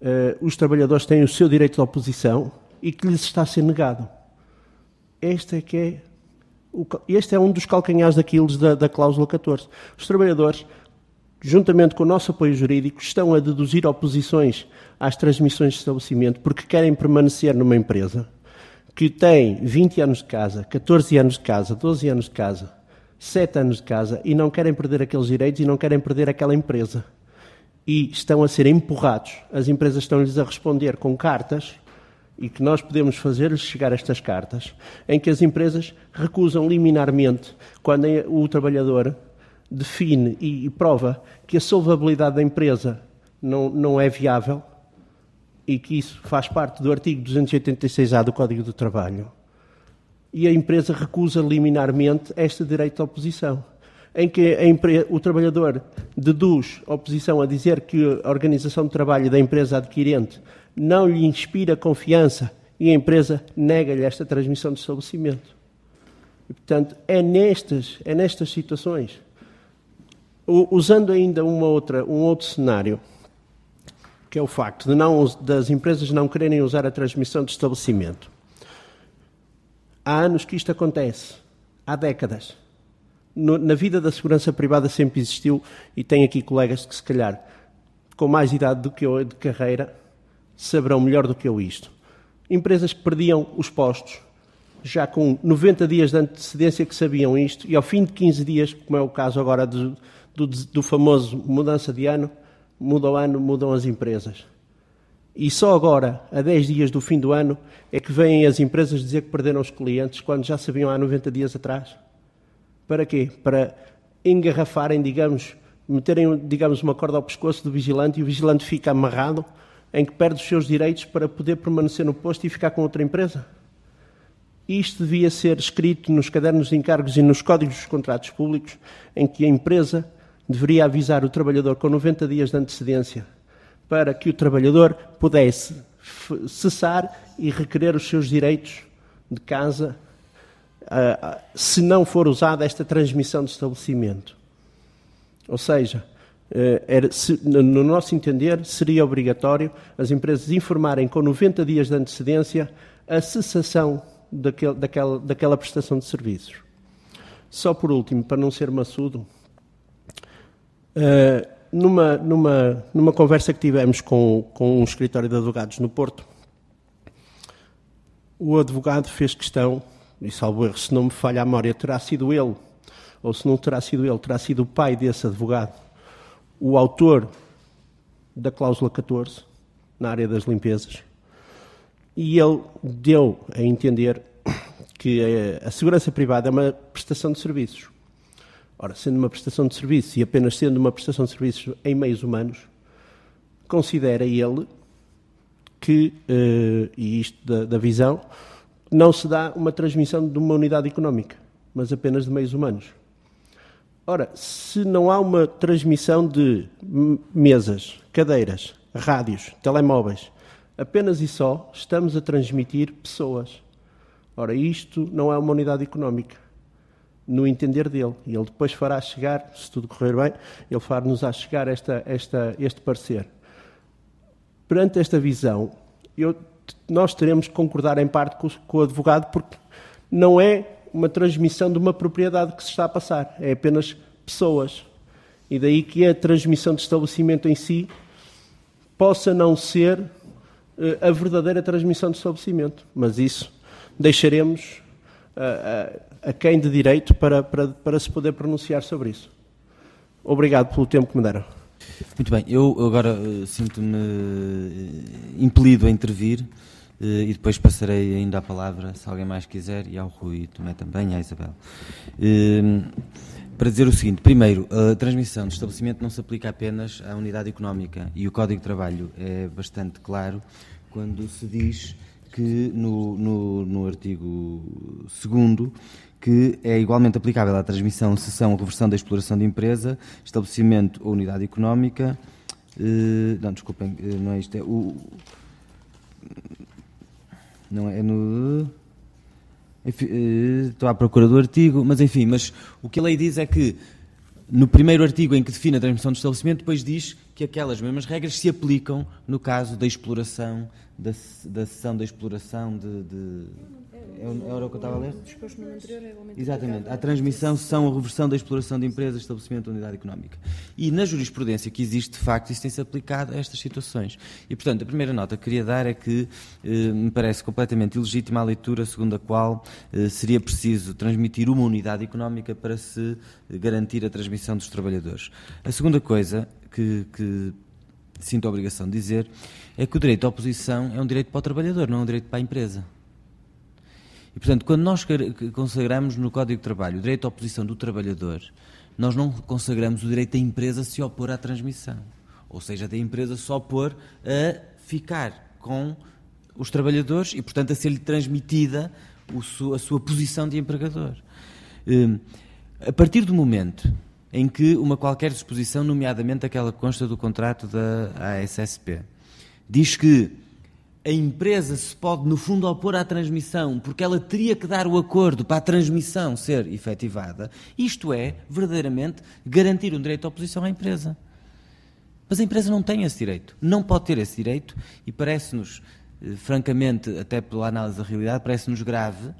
uh, os trabalhadores têm o seu direito de oposição e que lhes está a ser negado. Este é que é, este é um dos calcanhares daqueles da, da cláusula 14. Os trabalhadores, juntamente com o nosso apoio jurídico, estão a deduzir oposições às transmissões de estabelecimento porque querem permanecer numa empresa que tem 20 anos de casa, 14 anos de casa, 12 anos de casa, sete anos de casa e não querem perder aqueles direitos e não querem perder aquela empresa. E estão a ser empurrados. As empresas estão-lhes a responder com cartas e que nós podemos fazer-lhes chegar estas cartas, em que as empresas recusam liminarmente quando o trabalhador define e prova que a solvabilidade da empresa não, não é viável e que isso faz parte do artigo 286-A do Código do Trabalho. E a empresa recusa liminarmente este direito de oposição, em que o trabalhador deduz oposição a dizer que a organização de trabalho da empresa adquirente não lhe inspira confiança e a empresa nega-lhe esta transmissão de estabelecimento. E, portanto, é nestas, é nestas situações, usando ainda uma outra, um outro cenário, que é o facto de não, das empresas não quererem usar a transmissão de estabelecimento Há anos que isto acontece. Há décadas. No, na vida da segurança privada sempre existiu, e tem aqui colegas que, se calhar, com mais idade do que eu de carreira, saberão melhor do que eu isto. Empresas que perdiam os postos, já com 90 dias de antecedência que sabiam isto, e ao fim de 15 dias, como é o caso agora do, do, do famoso mudança de ano, muda o ano, mudam as empresas. E só agora, a 10 dias do fim do ano, é que vêm as empresas dizer que perderam os clientes quando já sabiam há 90 dias atrás. Para quê? Para engarrafarem, digamos, meterem, digamos, uma corda ao pescoço do vigilante e o vigilante fica amarrado em que perde os seus direitos para poder permanecer no posto e ficar com outra empresa. Isto devia ser escrito nos cadernos de encargos e nos códigos dos contratos públicos, em que a empresa deveria avisar o trabalhador com 90 dias de antecedência para que o trabalhador pudesse cessar e requerer os seus direitos de casa uh, se não for usada esta transmissão de estabelecimento. Ou seja, era, se, no nosso entender, seria obrigatório as empresas informarem com 90 dias de antecedência a cessação daquele, daquela, daquela prestação de serviços. Só por último, para não ser maçudo, uh, numa, numa, numa conversa que tivemos com, com um escritório de advogados no Porto, o advogado fez questão, e salvo erro, se não me falha a memória, terá sido ele, ou se não terá sido ele, terá sido o pai desse advogado, o autor da cláusula 14, na área das limpezas, e ele deu a entender que a segurança privada é uma prestação de serviços. Ora, sendo uma prestação de serviços e apenas sendo uma prestação de serviços em meios humanos, considera ele que, uh, e isto da, da, visão, não se dá uma transmissão de uma unidade económica, mas apenas de meios humanos. Ora, se não há uma transmissão de mesas, cadeiras, rádios, telemóveis, apenas e só estamos a transmitir pessoas. Ora, isto não é uma unidade económica no entender dele. E ele depois fará chegar, se tudo correr bem, ele fará-nos a chegar esta, esta, este parecer. Perante esta visão, eu, nós teremos que concordar em parte com, com o advogado, porque não é uma transmissão de uma propriedade que se está a passar, é apenas pessoas. E daí que a transmissão de estabelecimento em si possa não ser eh, a verdadeira transmissão de estabelecimento. Mas isso deixaremos uh, uh, a quem de direito para, para, para se poder pronunciar sobre isso. Obrigado pelo tempo que me deram. Muito bem, eu agora sinto-me impelido a intervir e depois passarei ainda a palavra, se alguém mais quiser, e ao Rui também, e à Isabel. para dizer o seguinte: primeiro, a transmissão de estabelecimento não se aplica apenas à unidade económica e o Código de Trabalho é bastante claro quando se diz que no, no, no artigo 2 que é igualmente aplicável à transmissão, cessão ou reversão da exploração de empresa, estabelecimento ou unidade económica. Uh, não, desculpem, uh, não é isto. É o. Não é, no. Uh, estou à procura do artigo, mas enfim, mas o que a lei diz é que no primeiro artigo em que define a transmissão do estabelecimento, depois diz que aquelas mesmas regras se aplicam no caso da exploração, da, da sessão da exploração de, de é, era o que eu estava a ler? Disposto no anterior é Exatamente. A transmissão, são a reversão da exploração de empresas, estabelecimento de unidade económica. E na jurisprudência que existe, de facto, isso tem-se aplicado a estas situações. E, portanto, a primeira nota que queria dar é que eh, me parece completamente ilegítima a leitura segundo a qual eh, seria preciso transmitir uma unidade económica para se garantir a transmissão dos trabalhadores. A segunda coisa que, que sinto a obrigação de dizer é que o direito à oposição é um direito para o trabalhador, não é um direito para a empresa. E, portanto, quando nós consagramos no Código de Trabalho o direito à oposição do trabalhador, nós não consagramos o direito da empresa se opor à transmissão. Ou seja, da empresa só opor a ficar com os trabalhadores e, portanto, a ser-lhe transmitida a sua posição de empregador. Hum, a partir do momento em que uma qualquer disposição, nomeadamente aquela que consta do contrato da ASSP, diz que a empresa se pode, no fundo, opor à transmissão, porque ela teria que dar o acordo para a transmissão ser efetivada, isto é, verdadeiramente, garantir um direito à oposição à empresa. Mas a empresa não tem esse direito, não pode ter esse direito, e parece-nos, eh, francamente, até pela análise da realidade, parece-nos grave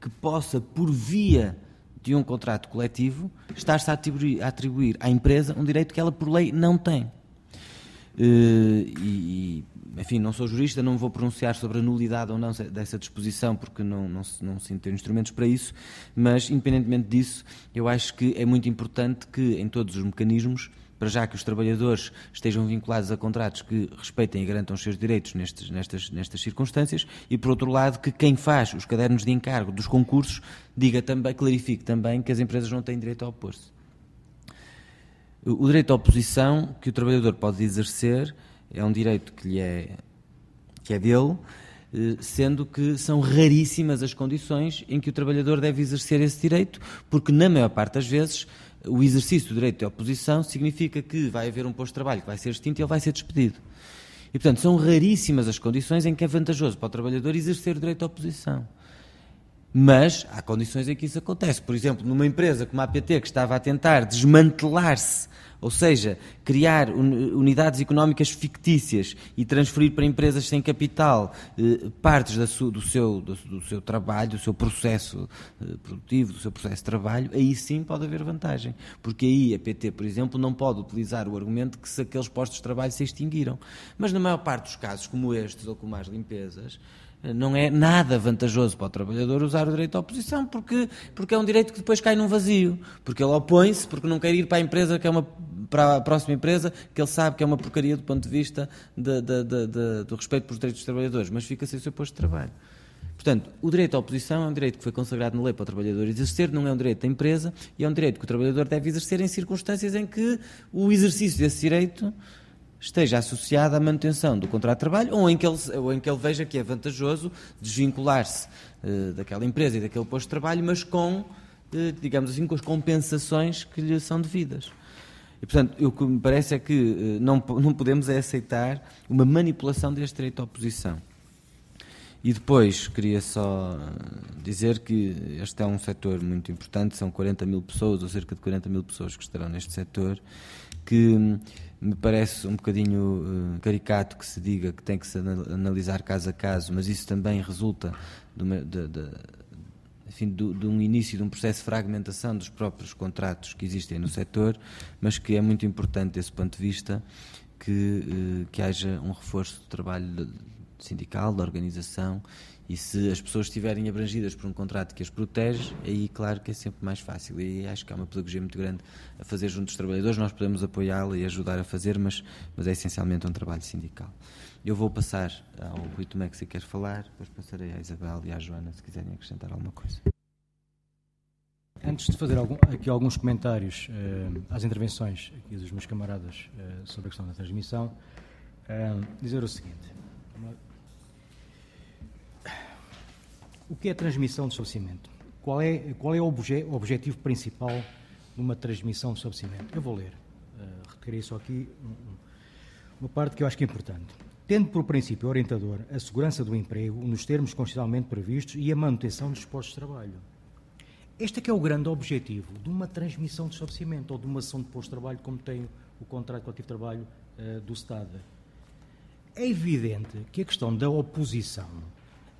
que possa, por via de um contrato coletivo, estar-se a atribuir, a atribuir à empresa um direito que ela, por lei, não tem. Eh, e, enfim, não sou jurista, não vou pronunciar sobre a nulidade ou não dessa disposição, porque não, não, não sinto ter instrumentos para isso, mas, independentemente disso, eu acho que é muito importante que, em todos os mecanismos, para já que os trabalhadores estejam vinculados a contratos que respeitem e garantam os seus direitos nestes, nestas, nestas circunstâncias, e, por outro lado, que quem faz os cadernos de encargo dos concursos diga também, clarifique também que as empresas não têm direito a opor-se. O direito à oposição que o trabalhador pode exercer é um direito que lhe é, que é dele, eh, sendo que são raríssimas as condições em que o trabalhador deve exercer esse direito, porque na maior parte das vezes o exercício do direito de oposição significa que vai haver um posto de trabalho que vai ser extinto e ele vai ser despedido. E, portanto, são raríssimas as condições em que é vantajoso para o trabalhador exercer o direito de oposição. Mas há condições em que isso acontece. Por exemplo, numa empresa como a APT, que estava a tentar desmantelar-se ou seja, criar unidades económicas fictícias e transferir para empresas sem capital eh, partes do, seu, do, do, seu trabalho, do seu processo eh, produtivo, do seu processo de trabalho, aí sim pode haver vantagem. Porque aí a PT, por exemplo, não pode utilizar o argumento que se aqueles postos de trabalho se extinguiram. Mas na maior parte dos casos, como estes ou como as limpezas, não é nada vantajoso para o trabalhador usar o direito à oposição, porque, porque é um direito que depois cai num vazio. Porque ele opõe-se, porque não quer ir para a empresa que é uma para a próxima empresa, que ele sabe que é uma porcaria do ponto de vista de, de, de, do respeito pelos direitos dos trabalhadores, mas fica sem o seu posto de trabalho. Portanto, o direito à oposição é um direito que foi consagrado na lei para o trabalhador exercer, não é um direito da empresa, e é um direito que o trabalhador deve exercer em circunstâncias em que o exercício desse direito esteja associado à manutenção do contrato de trabalho ou em que ele, ou em que ele veja que é vantajoso desvincular-se uh, daquela empresa e daquele posto de trabalho, mas com, uh, digamos assim, com as compensações que lhe são devidas. E, portanto, o que me parece é que uh, não, não podemos é aceitar uma manipulação deste direito à oposição. E depois queria só dizer que este é um setor muito importante, são 40 mil pessoas, ou cerca de 40 mil pessoas que estarão neste setor, que me parece um bocadinho uh, caricato que se diga que tem que se analisar caso a caso, mas isso também resulta de, uma, de, de, enfim, de, de, um início de um processo de fragmentação dos próprios contratos que existem no setor, mas que é muito importante desse ponto de vista que, uh, que haja um reforço do trabalho sindical, da organização e se as pessoas estiverem abrangidas por um contrato que as protege, aí claro que é sempre mais fácil. E acho que há uma pedagogia muito grande a fazer junto dos trabalhadores. Nós podemos apoiá-la e ajudar a fazer, mas, mas é essencialmente um trabalho sindical. Eu vou passar ao Rui Tomé que se quer falar, depois passarei à Isabel e à Joana se quiserem acrescentar alguma coisa. Antes de fazer algum, aqui alguns comentários uh, às intervenções aqui dos meus camaradas uh, sobre a questão da transmissão, uh, dizer o seguinte. O que é transmissão de estabelecimento? Qual é, qual é o, obje, objetivo principal de uma transmissão de estabelecimento? Eu vou ler. Uh, retirei só aqui um, uma parte que eu acho que é importante. Tendo por princípio orientador a segurança do emprego nos termos constitucionalmente previstos e a manutenção dos postos de trabalho. Este é que é o grande objetivo de uma transmissão de estabelecimento ou de uma ação de posto de trabalho, como tem o contrato coletivo de trabalho uh, do Estado. É evidente que a questão da oposição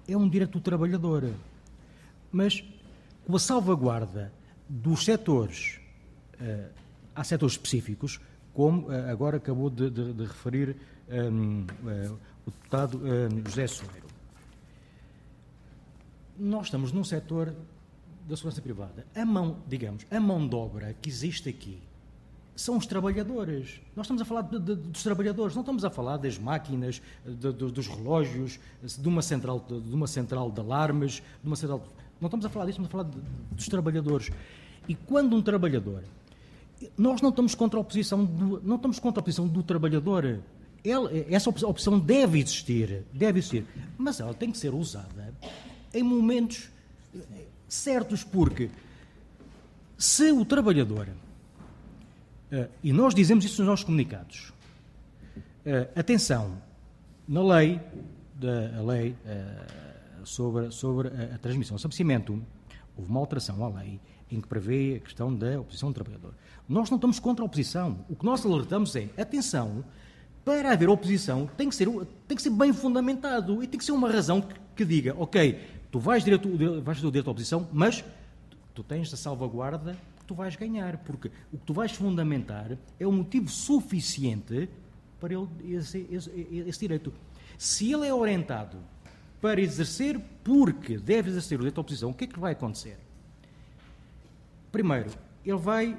é um direito do trabalhador. Mas com a salvaguarda dos setores, uh, há setores específicos, como uh, agora acabou de, de, de referir um, uh, eh, o deputado José Soeiro. Nós estamos num setor da segurança privada. A mão, digamos, a mão de obra que existe aqui são os trabalhadores. Nós estamos a falar de, de, dos trabalhadores, não estamos a falar das máquinas, de, dos relógios, de uma central de, uma central de alarmes, de uma central. Não estamos a falar disso, estamos a falar dos trabalhadores. E quando um trabalhador, nós não estamos contra a oposição, do, não estamos contra a oposição do trabalhador. Ele, essa opção deve existir, deve existir, mas ela tem que ser usada em momentos certos, porque se o trabalhador Uh, e nós dizemos isso nos nossos comunicados. Uh, atenção, na lei, da, a lei uh, sobre, sobre a, a transmissão, o estabelecimento, houve uma alteração à lei em que prevê a questão da oposição do trabalhador. Nós não estamos contra a oposição. O que nós alertamos é, atenção, para haver oposição tem que ser, tem que ser bem fundamentado e tem que ser uma razão que, que diga, ok, tu vais, direito, vais ter o direito à oposição, mas tu tens a salvaguarda tu vais ganhar, porque o que tu vais fundamentar é um motivo suficiente para ele esse, esse, esse direito. Se ele é orientado para exercer porque deve exercer o direito à oposição, o que é que vai acontecer? Primeiro, ele vai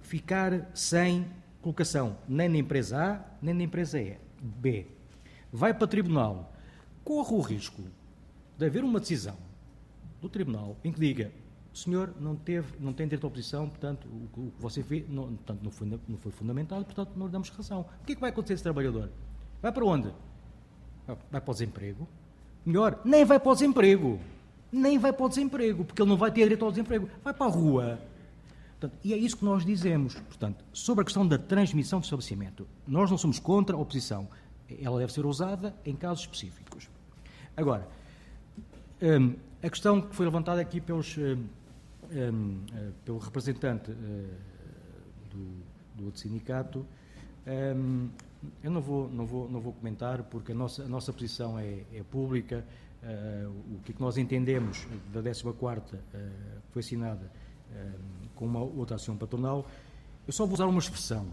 ficar sem colocação nem na empresa A, nem na empresa E. B. Vai para o tribunal. Corre o risco de haver uma decisão do tribunal em que diga o senhor não, teve, não tem direito à oposição, portanto, o, que você fez não, portanto, não, foi, não foi fundamentado, portanto, não lhe damos razão. O que é que vai acontecer a esse trabalhador? Vai para onde? Vai para o desemprego? Melhor, nem vai para o desemprego. Nem vai para o desemprego, porque ele não vai ter direito ao desemprego. Vai para a rua. Portanto, e é isso que nós dizemos. Portanto, sobre a questão da transmissão do estabelecimento, nós não somos contra a oposição. Ela deve ser usada em casos específicos. Agora, hum, a questão que foi levantada aqui pelos, hum, hum, eh, pelo representante eh, do, do outro sindicato, eu não vou, não, vou, não vou comentar, porque a nossa, a nossa posição é, é pública. Uh, o que, é que nós entendemos da 14 uh, foi assinada com uma outra ação patronal. Eu só vou usar uma expressão,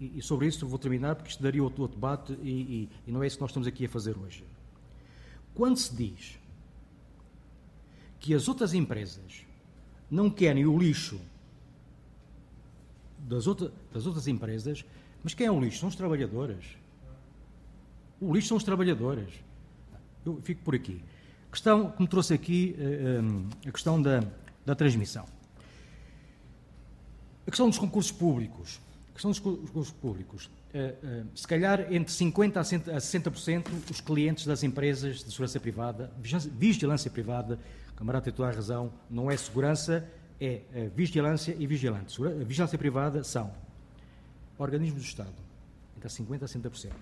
e, e sobre isso vou terminar, porque isto daria outro, outro debate, e, e, e não é isso que nós estamos aqui a fazer hoje. Quando se diz que as outras empresas não querem o lixo das, outra, das outras empresas, mas quem é o lixo? São os trabalhadores. O lixo são os trabalhadores. Eu fico por aqui. Questão que me trouxe aqui, eh, eh, a questão da, da transmissão. A questão dos concursos públicos. A questão dos concursos públicos. Uh, se calhar entre 50% a 60% os clientes das empresas de segurança privada, vigilância privada, o camarada a razão, não é segurança, é uh, vigilância e vigilante. A vigilância privada são organismos do Estado, entre 50% a 60%.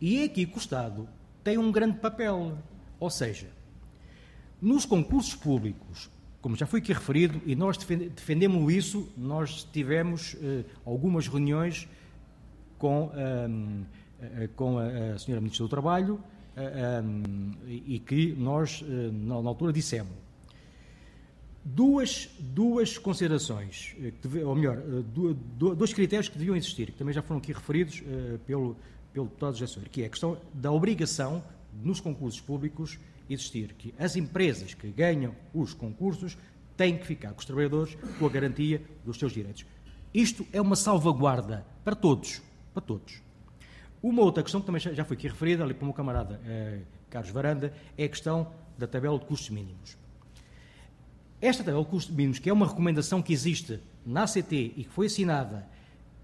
E é aqui que o Estado tem um grande papel. Ou seja, nos concursos públicos, como já foi aqui referido, e nós defendemos isso, nós tivemos uh, algumas reuniões com, uh, com a, a Senhora Ministra do Trabalho e que nós, na, na, altura, dissemos. Duas, duas considerações, ou melhor, dois critérios que deviam existir, que também já foram aqui referidos pelo, pelo deputado José que é a questão da obrigação nos concursos públicos existir que as empresas que ganham os concursos têm que ficar com os trabalhadores com a garantia dos seus direitos. Isto é uma salvaguarda para todos, para todos. Uma outra questão que também já foi aqui referida ali pelo meu camarada eh, Carlos Varanda é a questão da tabela de custos mínimos. Esta tabela de custos mínimos, que é uma recomendação que existe na ACT e que foi assinada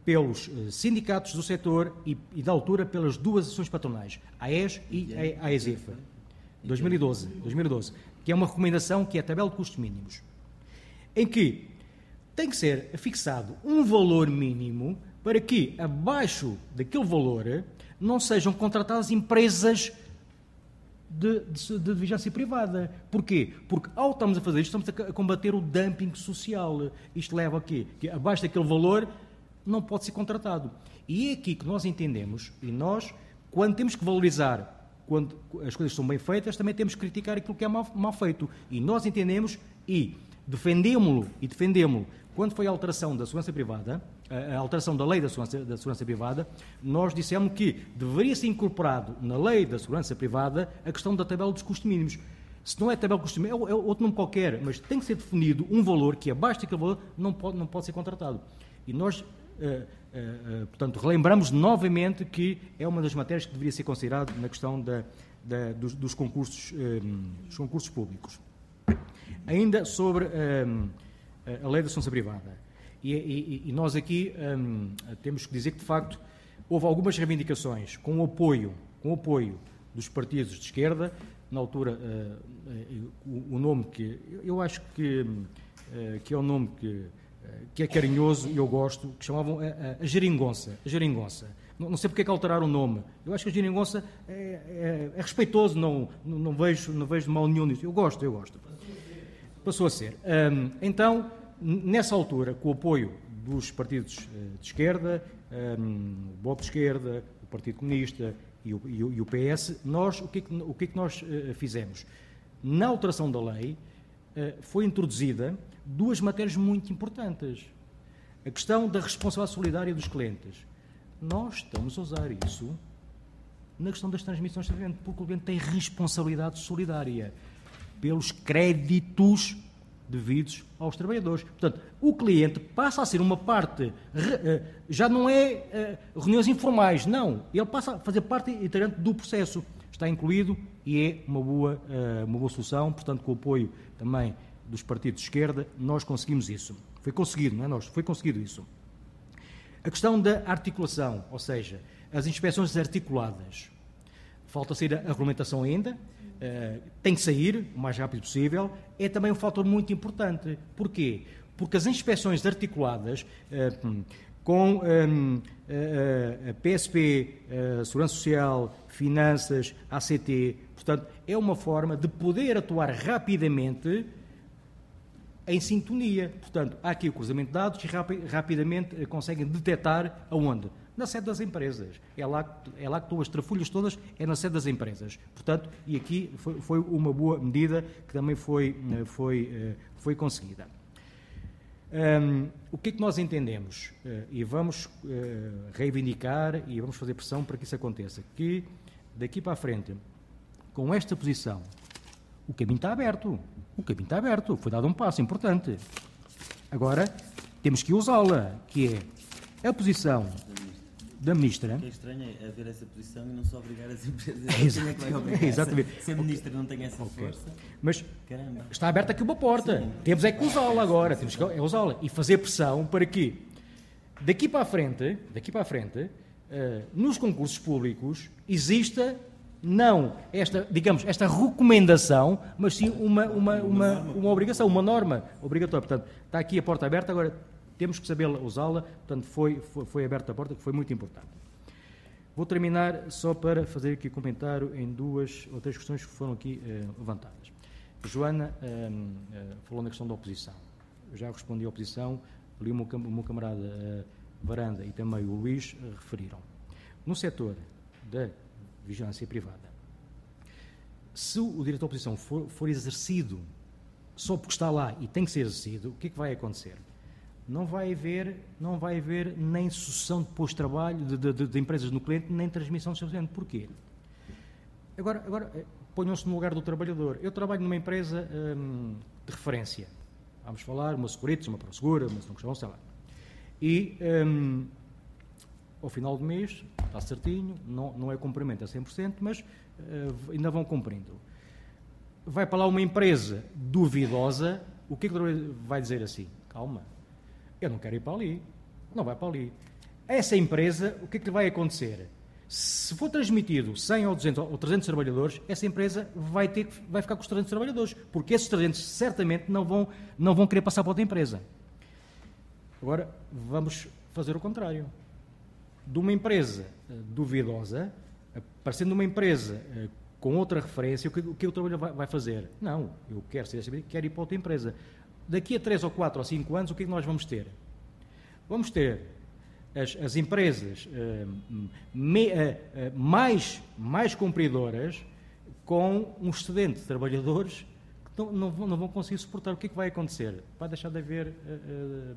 pelos eh, sindicatos do setor e, e, da altura pelas duas ações patronais, a AES e a AESEF. 2012, 2012, que é uma recomendação que é a tabela de custos mínimos, em que tem que ser fixado um valor mínimo para que, abaixo daquele valor, não sejam contratadas empresas de, de, de, privada. Porquê? Porque ao estamos a fazer isto, estamos a combater o dumping social. Isto leva a quê? Que abaixo daquele valor não pode ser contratado. E é aqui que nós entendemos, e nós, quando temos que valorizar quando as coisas são bem feitas, também temos que criticar aquilo que é mal, mal feito. E nós entendemos e defendemos-lo e defendemos quando foi a alteração da segurança privada, a alteração da lei da segurança, da segurança privada, nós dissemos que deveria ser incorporado na lei da segurança privada a questão da tabela dos custos mínimos. Se não é tabela de custos mínimos, é, é outro nome qualquer, mas tem que ser definido um valor que abaixo daquele valor não pode, não pode ser contratado. E nós uh, Uh, uh, portanto, relembramos novamente que é uma das matérias que deveria ser considerada na questão da, da, dos, dos, concursos, dos concursos públicos. Ainda sobre a lei da assunção privada. E, e, e nós aqui um, ehm, temos que dizer que, de facto, houve algumas reivindicações com o apoio, com o apoio dos partidos de esquerda, na altura, uh, o, o, nome que eu acho que, que é o nome que que é carinhoso e eu gosto, que chamavam a, a, a geringonça. A geringonça. Não, não sei porque é que alteraram o nome. Eu acho que a geringonça é, é, é respeitoso, não, não, não, vejo, não vejo mal nenhum nisso. Eu gosto, eu gosto. Passou a ser. Então, nessa altura, com o apoio dos partidos uh, de esquerda, o Bloco de Esquerda, o Partido Comunista e o, PS, nós, o que é que, o que, é que nós uh, fizemos? Na alteração da lei, uh, foi introduzida duas matérias muito importantes. A questão da responsabilidade solidária dos clientes. Nós estamos a usar isso na questão das transmissões de cliente, porque o cliente tem responsabilidade solidária pelos créditos devidos aos trabalhadores. Portanto, o cliente passa a ser uma parte, eh, já não é eh, reuniões informais, não. Ele passa a fazer parte integrante do processo. Está incluído e é uma boa, eh, uma boa solução, portanto, com o apoio também dos partidos de esquerda, nós conseguimos isso. Foi conseguido, não é nós? Foi conseguido isso. A questão da articulação, ou seja, as inspeções articuladas. Falta sair a regulamentação ainda, uh, tem que sair o mais rápido possível. É também um fator muito importante. Porquê? porque as inspeções articuladas uh, com um, a, PSP, Segurança Social, Finanças, ACT, portanto, é uma forma de poder atuar rapidamente em sintonia. Portanto, há aqui o cruzamento de dados e rapi rapidamente eh, conseguem detectar aonde? Na sede das empresas. É lá, é lá que estão as trafulhas todas, é na sede das empresas. Portanto, e aqui foi, foi uma boa medida que também foi, eh, foi, eh, foi conseguida. Um, o que é que nós entendemos? Uh, e vamos reivindicar e vamos fazer pressão para que isso aconteça. Que daqui para a frente, com esta posição, o caminho está aberto. O caminho está aberto. Foi dado um passo importante. Agora, temos que usá-la, que é a posição da ministra. O que é estranho é haver essa posição e não só obrigar as empresas. *laughs* É, exato, é *laughs* exatamente. Se a ministra não tem essa okay. força. Mas Caramba. está aberta aqui uma porta. Sim. Temos é que usá-la agora. Temos que é usá-la e fazer pressão para que daqui para a frente, daqui para a frente, uh, nos concursos públicos exista não esta, digamos, esta recomendação, mas sim uma, uma, uma, uma obrigação, uma norma obrigatória. Portanto, está aqui a porta aberta, agora temos que saber usá-la, portanto, foi, foi, foi, aberta a porta, que foi muito importante. Vou terminar só para fazer aqui comentário em duas ou três questões que foram aqui eh, levantadas. Joana eh, eh, falou na questão da oposição. Eu já respondi à oposição, ali o meu, o meu camarada eh, Varanda e também o Luís eh, referiram. No setor da vigilância privada, se o direito da oposição for, for exercido só porque está lá e tem que ser exercido, o que é que vai acontecer? Não vai haver, não vai haver nem sucessão de pós-trabalho de, de, de, empresas no cliente, nem transmissão de serviço. Porquê? Agora, agora eh, ponham-se no lugar do trabalhador. Eu trabalho numa empresa hum, de referência. Vamos falar, uma Securitas, uma ProSegura, uma São sei lá. E hum, ao final do mês, está certinho, não, não é cumprimento a 100%, mas uh, ainda vão cumprindo. Vai para lá uma empresa duvidosa, o que é que vai dizer assim? Calma, eu não quero ir para ali. Não vai para ali. Essa empresa, o que é que vai acontecer? Se for transmitido 100 ou 200 ou 300 trabalhadores, essa empresa vai, ter, vai ficar com os 300 trabalhadores, porque esses 300 certamente não vão, não vão querer passar para outra empresa. Agora, vamos fazer o contrário. De uma empresa uh, duvidosa, aparecendo uma empresa uh, com outra referência, o que, o que o trabalhador vai, vai, fazer? Não, eu quero ser quero ir para outra empresa daqui a 3 ou 4 ou 5 anos, o que é que nós vamos ter? Vamos ter as, as empresas uh, me, uh, uh, mais, mais cumpridoras com um excedente de trabalhadores que não, não, vão, não vão conseguir suportar. O que é que vai acontecer? Vai deixar de haver,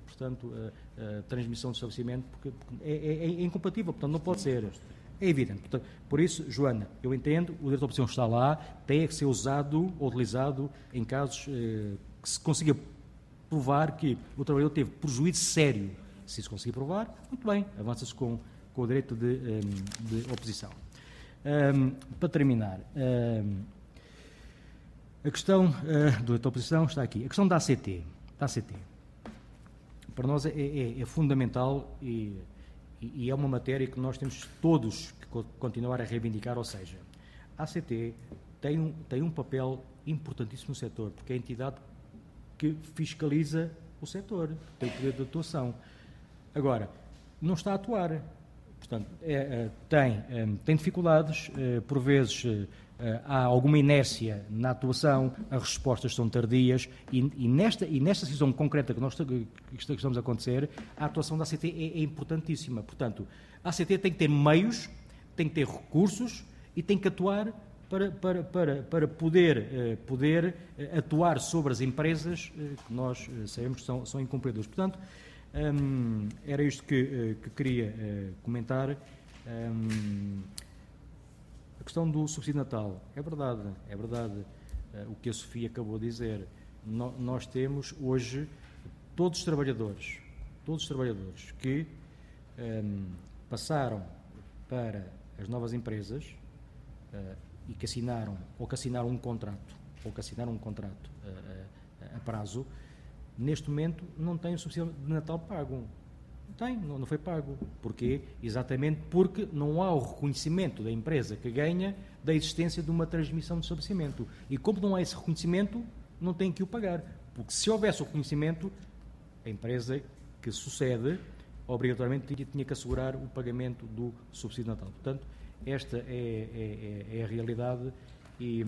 portanto, transmissão de estabelecimento, porque, porque é, é, é, incompatível, portanto, não pode ser. É evidente. Portanto, por isso, Joana, eu entendo, o direito de opção está lá, tem que ser usado ou utilizado em casos que se consiga provar que o trabalhador teve prejuízo sério. Se isso conseguir provar, muito bem, avança-se com, com o direito de, um, de oposição. Um, para terminar, um, a questão uh, do de oposição está aqui. A questão da ACT. Da ACT. Para nós é, é, é fundamental e, e, é uma matéria que nós temos todos que continuar a reivindicar, ou seja, a ACT tem um, tem um papel importantíssimo no setor, porque é a entidade que fiscaliza o setor, tem o poder de atuação. Agora, não está a atuar. Portanto, é, é, tem, é, tem dificuldades, é, por vezes é, há alguma inércia na atuação, as respostas são tardias e, e, nesta, e nesta situação concreta que nós que estamos a acontecer, a atuação da ACT é, é importantíssima. Portanto, a ACT tem que ter meios, tem que ter recursos e tem que atuar para, para, para, para poder, eh, poder eh, atuar sobre as empresas eh, que nós sabemos que são, são. Portanto, hum, era isto que, que queria comentar. Hum, a questão do subsídio natal, é verdade, é verdade o que a Sofia acabou de dizer. No, nós temos hoje todos os trabalhadores, todos os trabalhadores que hum, passaram para as novas empresas, e que assinaram, ou que assinaram um contrato, ou que assinaram um contrato a, eh, eh, a prazo, neste momento não têm o subsídio de Natal pago. Não tem, não, foi pago. Porquê? Exatamente porque não há o reconhecimento da empresa que ganha da existência de uma transmissão de estabelecimento. E como não há esse reconhecimento, não tem que o pagar. Porque se houvesse o reconhecimento, A empresa que sucede, obrigatoriamente tinha, que assegurar o pagamento do subsídio natal. Portanto, esta é, é, é, é a realidade e,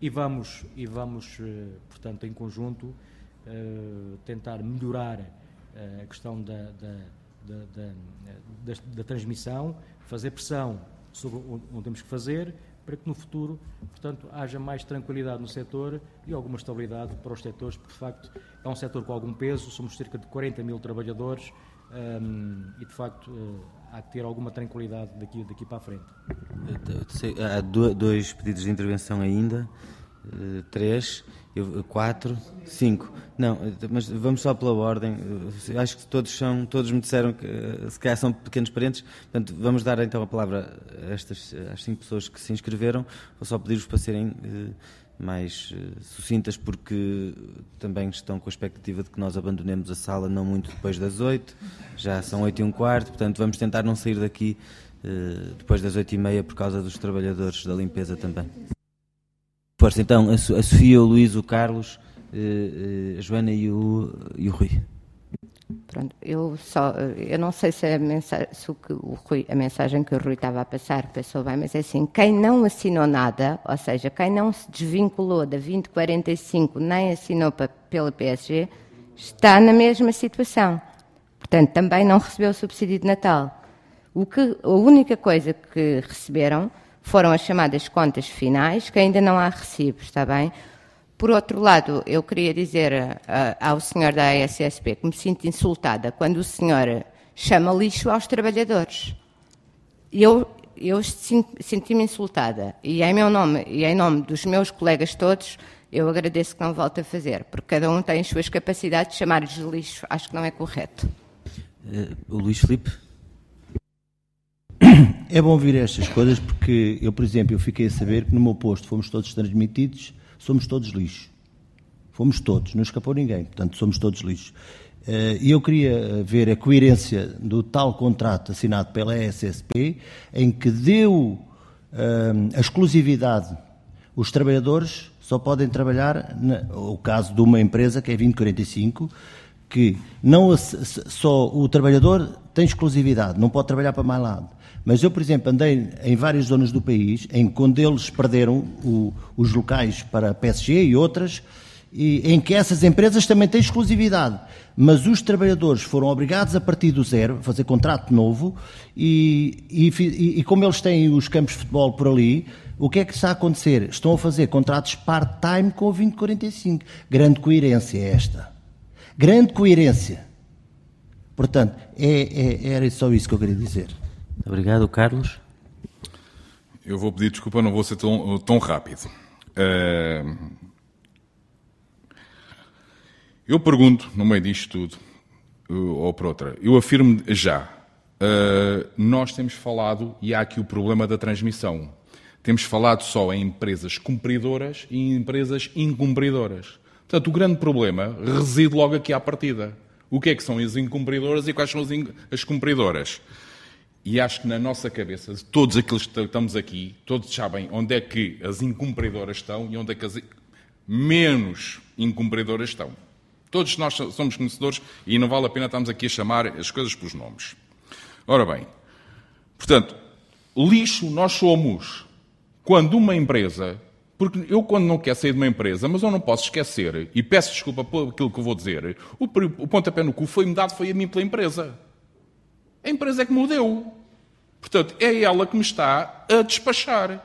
e, vamos, e vamos, eh, portanto, em conjunto, uh, tentar melhorar uh, a questão da, da, da, da, transmissão, fazer pressão sobre onde temos que fazer, para que no futuro, portanto, haja mais tranquilidade no setor e alguma estabilidade para os setores, porque de facto é um setor com algum peso, somos cerca de 40 mil trabalhadores um, e de facto há que ter alguma tranquilidade daqui, daqui para a frente. Há dois pedidos de intervenção ainda. Uh, três, quatro, cinco. Não, mas vamos só pela ordem. Eu acho que todos são, todos me disseram que se calhar são pequenos parentes. Portanto, vamos dar então a palavra a estas às cinco pessoas que se inscreveram. Vou só pedir-vos para serem mais uh, sucintas, porque também estão com a expectativa de que nós abandonemos a sala não muito depois das oito. Já são oito e um quarto, portanto, vamos tentar não sair daqui uh, depois das oito e meia por causa dos trabalhadores da limpeza também. Força, então, a, Sofia, o Luís, o Carlos, eh, eh, a Joana e o, e o Rui. Pronto, eu só, eu não sei se, a, mensagem, se o, que o Rui, a mensagem que o Rui estava a passar passou bem, mas é assim, quem não assinou nada, ou seja, quem não se desvinculou da 2045 nem assinou para, pela PSG, está na mesma situação. Portanto, também não recebeu o subsídio de Natal. O que, a única coisa que receberam foram as chamadas contas finais, que ainda não há recibos, está bem? Por outro lado, eu queria dizer uh, ao senhor da ASSP que me sinto insultada quando o senhor chama lixo aos trabalhadores. Eu, eu senti-me insultada e em meu nome e em nome dos meus colegas todos, eu agradeço que não volte a fazer, porque cada um tem as suas capacidades de chamar-lhes de lixo. Acho que não é correto. Uh, o Luís Filipe? É bom ouvir estas coisas porque eu, por exemplo, eu fiquei a saber que no meu posto fomos todos transmitidos, somos todos lixo. Fomos todos, não escapou ninguém, portanto somos todos lixo. Eh, e eu queria ver a coerência do tal contrato assinado pela SSP, em que deu eh, a exclusividade. Os trabalhadores só podem trabalhar, no caso de uma empresa que é 2045, que não só o trabalhador tem exclusividade, não pode trabalhar para mais lado. Mas eu, por exemplo, andei em várias zonas do país em quando eles perderam o, os locais para a PSG e outras, e, em que essas empresas também têm exclusividade. Mas os trabalhadores foram obrigados a partir do zero, a fazer contrato novo, e, e, e como eles têm os campos de futebol por ali, o que é que está a acontecer? Estão a fazer contratos part-time com o 2045. Grande coerência é esta. Grande coerência. Portanto, é, é, era só isso que eu queria dizer. Obrigado, Carlos. Eu vou pedir desculpa, não vou ser tão, tão rápido. Uh, eu pergunto, no meio disto tudo, ou por outra, eu afirmo já, uh, nós temos falado, e há aqui o problema da transmissão, temos falado só em empresas cumpridoras e em empresas incumpridoras. Portanto, o grande problema reside logo aqui à partida. O que é que são as incumpridoras e quais são as cumpridoras? E acho que na nossa cabeça, todos aqueles que estamos aqui, todos sabem onde é que as incumpridoras estão e onde é que as menos incumpridoras estão. Todos nós somos conhecedores e não vale a pena estarmos aqui a chamar as coisas pelos nomes. Ora bem, portanto, lixo nós somos quando uma empresa, porque eu quando não quero sair de uma empresa, mas eu não posso esquecer, e peço desculpa por aquilo que eu vou dizer, o, o pontapé no cu foi-me dado, foi a mim pela empresa. A empresa é que me. Portanto, é ela que me está a despachar.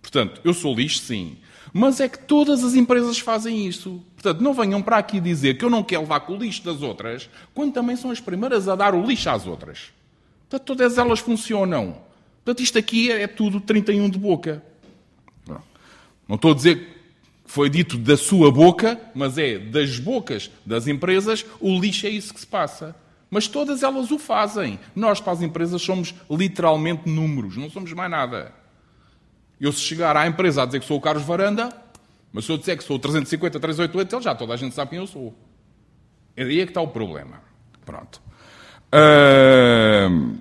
Portanto, eu sou lixo, sim. Mas é que todas as empresas fazem isso. Portanto, não venham para aqui dizer que eu não quero levar com o lixo das outras, quando também são as primeiras a dar o lixo às outras. Portanto, todas elas funcionam. Portanto, isto aqui é tudo 31 de boca. Não estou a dizer que foi dito da sua boca, mas é das bocas das empresas, o lixo é isso que se passa. Mas todas elas o fazem. Nós, para as empresas, somos literalmente números, não somos mais nada. Eu, se chegar à empresa a dizer que sou o Carlos Varanda, mas se eu disser que sou o 350, 388, ele já toda a gente sabe quem eu sou. É aí é que está o problema. Pronto. Uh...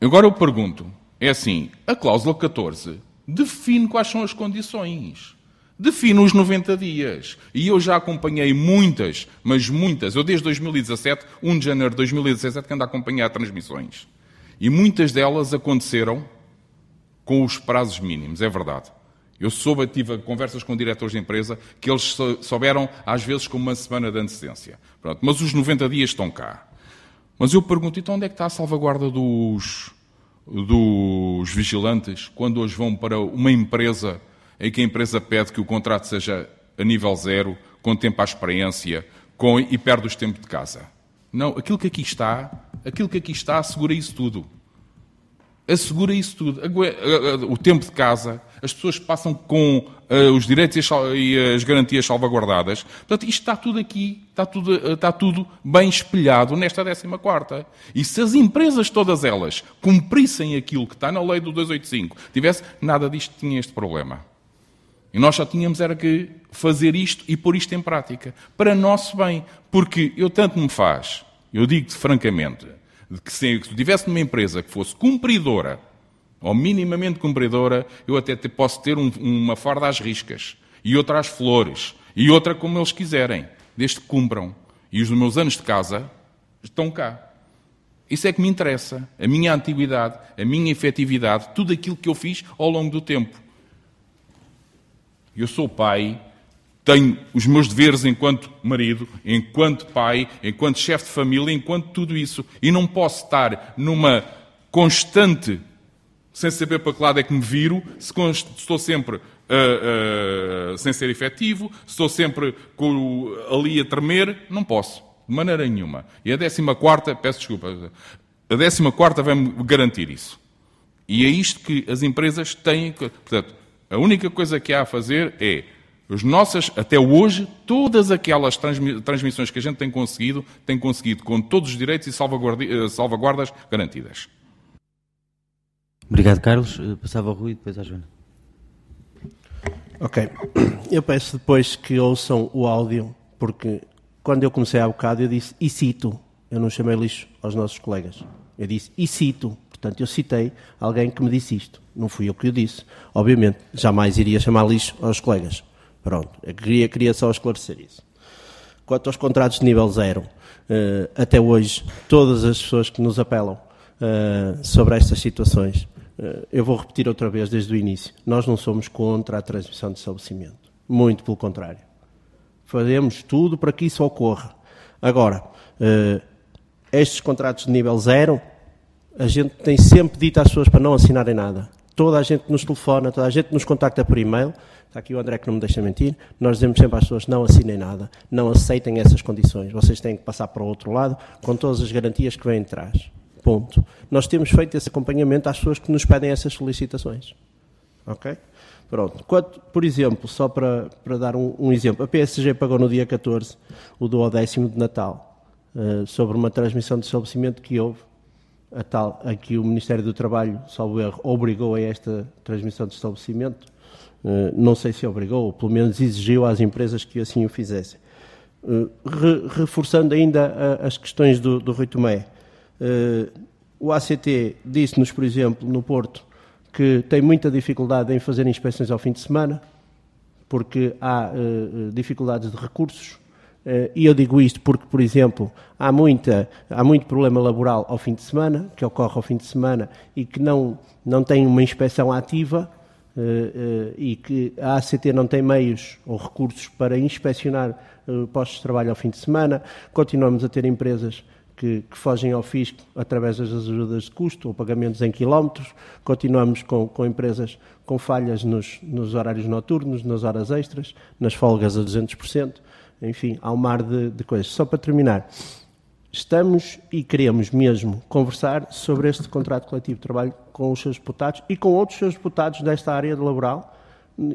Agora eu pergunto: é assim, a cláusula 14 define quais são as condições. Define os 90 dias. E eu já acompanhei muitas, mas muitas. Eu desde 2017, 1 de janeiro de 2017, que ando a acompanhar transmissões. E muitas delas aconteceram com os prazos mínimos, é verdade. Eu soube, tive conversas com diretores de empresa que eles souberam, às vezes, com uma semana de antecedência. Pronto, mas os 90 dias estão cá. Mas eu pergunto, então onde é que está a salvaguarda dos, dos vigilantes quando hoje vão para uma empresa em que a empresa pede que o contrato seja a nível zero, com tempo à experiência com, e perde os tempos de casa? Não, aquilo que aqui está, aquilo que aqui está assegura isso tudo. Assegura isso tudo. O tempo de casa, as pessoas passam com uh, os direitos e as garantias salvaguardadas. Portanto, isto está tudo aqui, está tudo, uh, está tudo bem espelhado nesta 14 E se as empresas, todas elas, cumprissem aquilo que está na lei do 285, tivesse, nada disto tinha este problema. E nós só tínhamos era que fazer isto e pôr isto em prática. Para nosso bem. Porque eu tanto me faz, eu digo-te francamente, que se eu tivesse numa empresa que fosse cumpridora ou minimamente cumpridora, eu até posso ter um, uma farda às riscas, e outra às flores, e outra como eles quiserem, desde que cumpram. E os meus anos de casa estão cá. Isso é que me interessa. A minha antiguidade, a minha efetividade, tudo aquilo que eu fiz ao longo do tempo. Eu sou pai, tenho os meus deveres enquanto marido, enquanto pai, enquanto chefe de família, enquanto tudo isso. E não posso estar numa constante sem saber para que lado é que me viro, se estou sempre uh, uh, sem ser efetivo, estou sempre com, ali a tremer, não posso, de maneira nenhuma. E a 14 quarta, peço desculpa, a 14 quarta vai-me garantir isso. E é isto que as empresas têm. Portanto, a única coisa que há a fazer é as nossas, até hoje, todas aquelas transmissões que a gente tem conseguido, tem conseguido com todos os direitos e eh, salvaguardas garantidas. Obrigado, Carlos. Eh, passava ao Rui e depois à Joana. Ok. *clears throat* Eu peço depois que ouçam o áudio, porque quando eu comecei há bocado eu disse e cito. Eu não chamei lixo aos nossos colegas. Eu disse e cito. Portanto, eu citei alguém que me disse isto. Não fui eu que o disse. Obviamente, jamais iria chamar lixo aos colegas. Pronto. Eu queria, queria só esclarecer isso. Quanto aos contratos de nível zero, uh, até hoje, todas as pessoas que nos apelam uh, sobre estas situações eh, eu vou repetir outra vez desde o início. Nós não somos contra a transmissão de estabelecimento. Muito pelo contrário. Fazemos tudo para que isso ocorra. Agora, estes contratos de nível zero, a gente tem sempre dito às pessoas para não assinarem nada. Toda a gente nos telefona, toda a gente nos contacta por e-mail. Está aqui o André que não me deixa mentir. Nós dizemos sempre às pessoas: não assinem nada, não aceitem essas condições. Vocês têm que passar para o outro lado com todas as garantias que vêm atrás. Ponto. Nós temos feito esse acompanhamento às pessoas que nos pedem essas solicitações. Ok? Pronto. Quanto, por exemplo, só para, para dar um, um, exemplo, a PSG pagou no dia 14 o duodécimo de Natal uh, sobre uma transmissão de estabelecimento que houve, a tal, a que o Ministério do Trabalho, salvo erro, obrigou a esta transmissão de estabelecimento. Uh, não sei se obrigou, ou pelo menos exigiu às empresas que assim o fizessem. Re, reforçando ainda as questões do, do Rui Tomé. Uh, o ACT disse-nos, por exemplo, no Porto, que tem muita dificuldade em fazer inspeções ao fim de semana, porque há dificuldades de recursos. Uh, e eu digo isto porque, por exemplo, há, muita, há muito problema laboral ao fim de semana, que ocorre ao fim de semana e que não, não tem uma inspeção ativa uh, e que a ACT não tem meios ou recursos para inspecionar postos de trabalho ao fim de semana. Continuamos a ter empresas que, que, fogem ao fisco através das ajudas de custo ou pagamentos em quilómetros. Continuamos com, com empresas com falhas nos, nos, horários noturnos, nas horas extras, nas folgas a 200%. Enfim, há um mar de, de coisas. Só para terminar, estamos e queremos mesmo conversar sobre este contrato coletivo de trabalho com os seus deputados e com outros seus deputados desta área laboral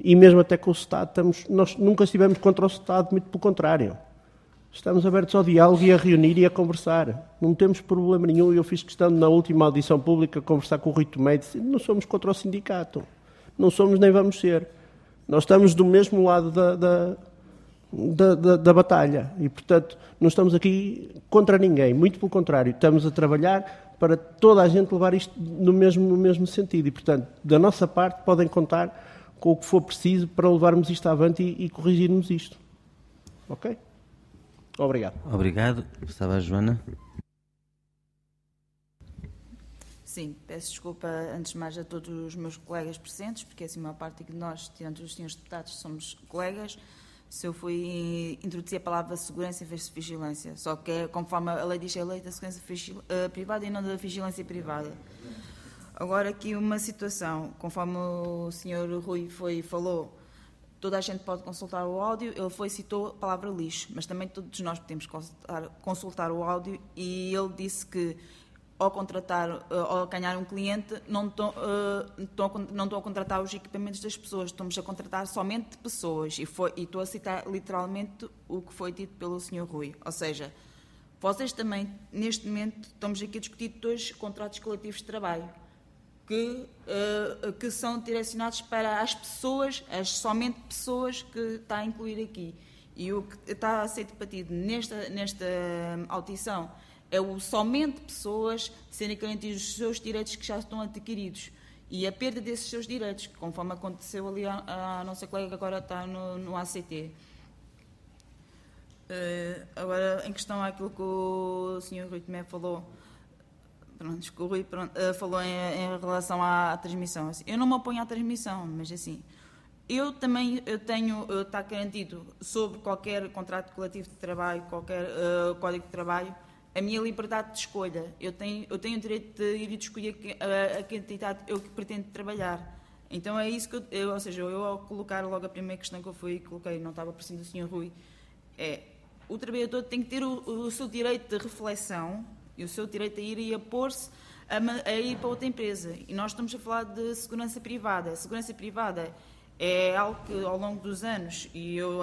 e mesmo até com o Estado. Estamos, nós nunca estivemos contra o Estado, muito pelo contrário. Estamos abertos ao diálogo e a reunir e a conversar. Não temos problema nenhum. Eu fiz questão, na última audição pública, conversar com o Rui Tomé não somos contra o sindicato. Não somos nem vamos ser. Nós estamos do mesmo lado da, da, da, da, da batalha. E, portanto, não estamos aqui contra ninguém. Muito pelo contrário. Estamos a trabalhar para toda a gente levar isto no mesmo, no mesmo sentido. E, portanto, da nossa parte, podem contar com o que for preciso para levarmos isto avante e, e corrigirmos isto. Ok? Obrigado. Obrigado. Estava a Joana. Sim, peço desculpa antes de mais a todos os meus colegas presentes, porque assim, uma parte de nós, tirando os senhores deputados, somos colegas. Se eu fui introduzir a palavra segurança em vez de vigilância, só que é conforme a lei diz, é a lei da segurança uh, privada e não da vigilância privada. Agora aqui uma situação, conforme o senhor Rui foi falou, toda a gente pode consultar o áudio, ele foi citou a palavra lixo, mas também todos nós podemos consultar, consultar o áudio. E ele disse que ao contratar eh, ao ganhar um cliente, não estão, uh, não estão a contratar os equipamentos das pessoas, estamos a contratar somente pessoas. E, foi, e estou a citar literalmente o que foi dito pelo Sr. Rui. Ou seja, vocês também, neste momento, estamos aqui a discutir dois contratos coletivos de trabalho que, uh, que são direcionados para as pessoas, as somente pessoas que está a incluir aqui. E o que está a ser debatido nesta, nesta audição é o somente pessoas serem garantidos os seus direitos que já estão adquiridos e a perda desses seus direitos, conforme aconteceu ali a nossa colega que agora está no, no ACT. Uh, eh, agora, em questão àquilo que o Sr. Rui Tomé falou, pronto, o Rui pronto, uh, falou em, em, relação à, à transmissão. Assim, eu não me oponho à transmissão, mas assim, eu também eu tenho, está garantido sobre qualquer contrato coletivo de trabalho, qualquer uh, código de trabalho, a minha liberdade de escolha. Eu tenho, eu tenho o direito de ir e de escolher a, a quantidade eu que pretendo trabalhar. Então é isso que eu, eu, ou seja, eu ao colocar logo a primeira questão que eu fui coloquei, não estava por cima do Sr. Rui, é o trabalhador tem que ter o, o, seu direito de reflexão e o seu direito a ir e a pôr-se a, a, ir para outra empresa. E nós estamos a falar de segurança privada. Segurança privada é algo que ao longo dos anos, e eu,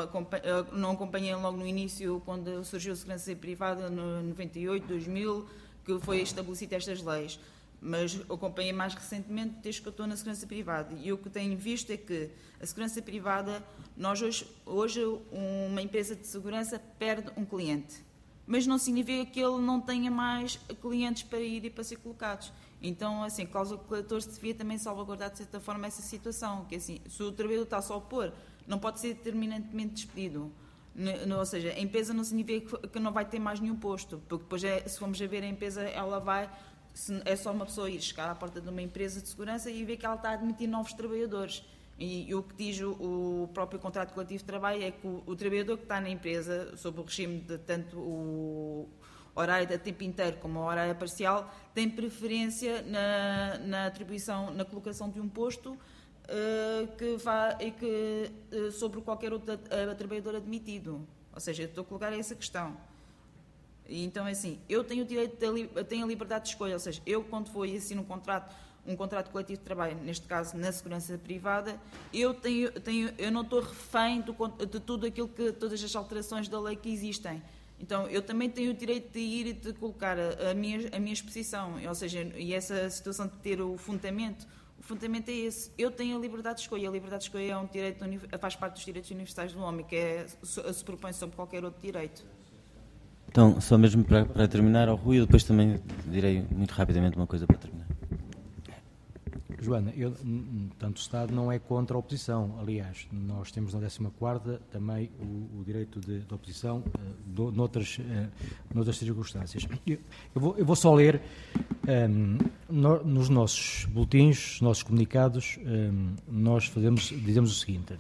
não acompanhei logo no início, quando surgiu a segurança privada, no 98, 2000, que foi estabelecido estas leis, mas acompanhei mais recentemente desde que eu estou na segurança privada. E o que tenho visto é que a segurança privada, nós hoje, hoje uma empresa de segurança perde um cliente, mas não significa que ele não tenha mais clientes para ir e para ser colocados. Então, assim, a cláusula coletor se devia também salvaguardar, de certa forma, essa situação. Que, assim, se o trabalhador está só a pôr, não pode ser determinantemente despedido. ou seja, a empresa não significa que não vai ter mais nenhum posto, porque depois, é, se formos a ver a empresa, ela vai, é só uma pessoa ir chegar à porta de uma empresa de segurança e ver que ela está a admitir novos trabalhadores. E, e o que diz o, o, próprio contrato coletivo de trabalho é que o, o, trabalhador que está na empresa, sob o regime de tanto o, horário de tempo inteiro como a horário parcial, tem preferência na, na atribuição, na colocação de um posto uh, que vá, e que, uh, sobre qualquer outro uh, trabalhador admitido. Ou seja, estou a colocar essa questão. E, então, é assim, eu tenho o direito, de, tenho a liberdade de escolha, ou seja, eu quando vou e assino um contrato, um contrato coletivo de trabalho, neste caso na segurança privada, eu, tenho, tenho, eu não estou refém do, de tudo aquilo que, todas as alterações da lei que existem. Então, eu também tenho o direito de ir e de colocar a, minha, a minha exposição, ou seja, e essa situação de ter o fundamento, o fundamento é esse. Eu tenho a liberdade de escolha. A liberdade de escolha é um direito, faz parte dos direitos universais do homem, que é, se propõe sobre qualquer outro direito. Então, só mesmo para, para terminar, ao Rui, eu depois também direi muito rapidamente uma coisa para terminar. Joana, eu, tanto o Estado não é contra a oposição. Aliás, nós temos na 14 também o, o direito de, de oposição uh, do, noutras, uh, noutras circunstâncias. Eu, eu, vou, eu, vou, só ler um, ehm, no, nos nossos boletins, nos nossos comunicados, um, ehm, nós fazemos, dizemos o seguinte.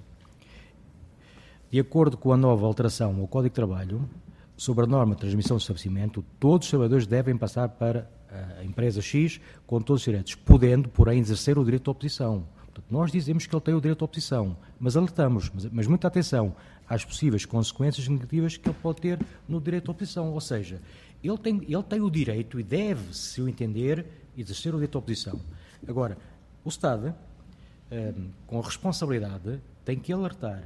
De acordo com a nova alteração ao Código de Trabalho, sobre a norma de transmissão do estabelecimento, todos os trabalhadores devem passar para a empresa X com todos os direitos, podendo, porém, exercer o direito de oposição. Portanto, nós dizemos que ele tem o direito de oposição, mas alertamos, mas, mas muita atenção às possíveis consequências negativas que ele pode ter no direito de oposição. Ou seja, ele tem, ele tem o direito e deve, se o entender, exercer o direito de oposição. Agora, o Estado, eh, com a responsabilidade, tem que alertar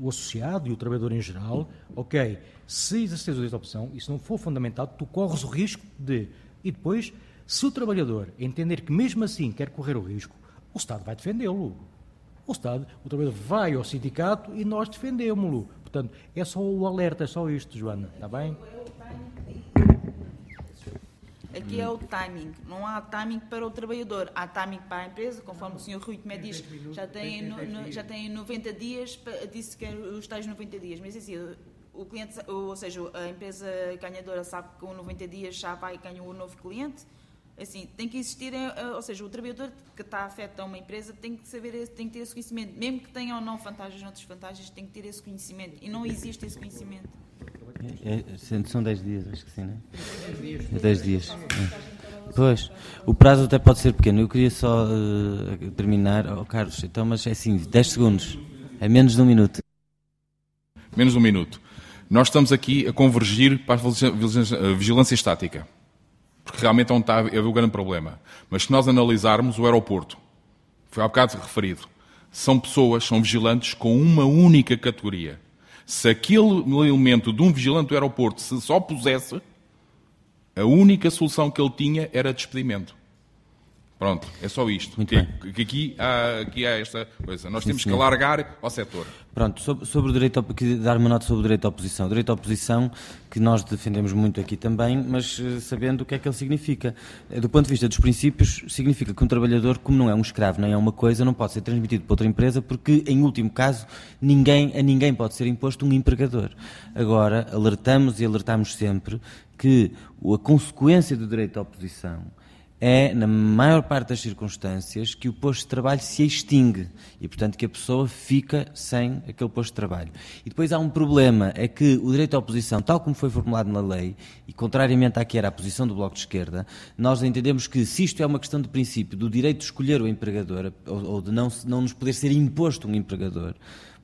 o, associado e o trabalhador em geral, ok, se exerceres o direito de opção e se não for fundamentado, tu corres o risco de e depois, se o trabalhador entender que mesmo assim quer correr o risco, o Estado vai defendê-lo. O Estado, o trabalhador vai ao sindicato e nós defendemos-lo. Portanto, é só o alerta, é só isto, Joana, está bem? Aqui é o timing. Não há timing para o trabalhador. Há timing para a empresa, conforme o senhor Rui Tomé diz, já tem, já tem 90 dias, disse que os tais 90 dias. Mas assim, o cliente, ou seja, a empresa ganhadora sabe que com 90 dias já vai ganhar um novo cliente. Assim, tem que existir, eh, eh, ou seja, o trabalhador que está afeto a uma empresa tem que saber, tem que ter esse conhecimento. Mesmo que tenha ou não vantagens, outras vantagens, tem que ter esse conhecimento. E não existe esse conhecimento. É, é são 10 dias, acho que sim, não é? 10 dias. É. Pois, o prazo até pode ser pequeno. Eu queria só uh, terminar, oh, Carlos, então, mas é assim, 10 segundos. É menos de um minuto. Menos de um minuto. Nós estamos aqui a convergir para a vigilância estática, porque realmente é onde está haver o grande problema. Mas se nós analisarmos o aeroporto, foi há bocado referido, são pessoas, são vigilantes com uma única categoria. Se aquele elemento de um vigilante do aeroporto se só pusesse, a única solução que ele tinha era despedimento. Pronto, é só isto. Muito que, bem. que aqui, há, aqui há esta coisa. Nós Sim, temos senhor. que alargar ao setor. Pronto, sobre, sobre o direito, dar uma nota sobre o direito à oposição. O direito à oposição, que nós defendemos muito aqui também, mas eh, sabendo o que é que ele significa. Eh, do ponto de vista dos princípios, significa que um trabalhador, como não é um escravo nem é uma coisa, não pode ser transmitido para outra empresa, porque, em último caso, ninguém, a ninguém pode ser imposto um empregador. Agora, alertamos e alertamos sempre que a consequência do direito à oposição é, na maior parte das circunstâncias, que o posto de trabalho se extingue e, portanto, que a pessoa fica sem aquele posto de trabalho. E depois há um problema, é que o direito à oposição, tal como foi formulado na lei, e contrariamente à que era a posição do Bloco de Esquerda, nós entendemos que se isto é uma questão de princípio do direito de escolher o empregador, ou de não, não nos poder ser imposto um empregador,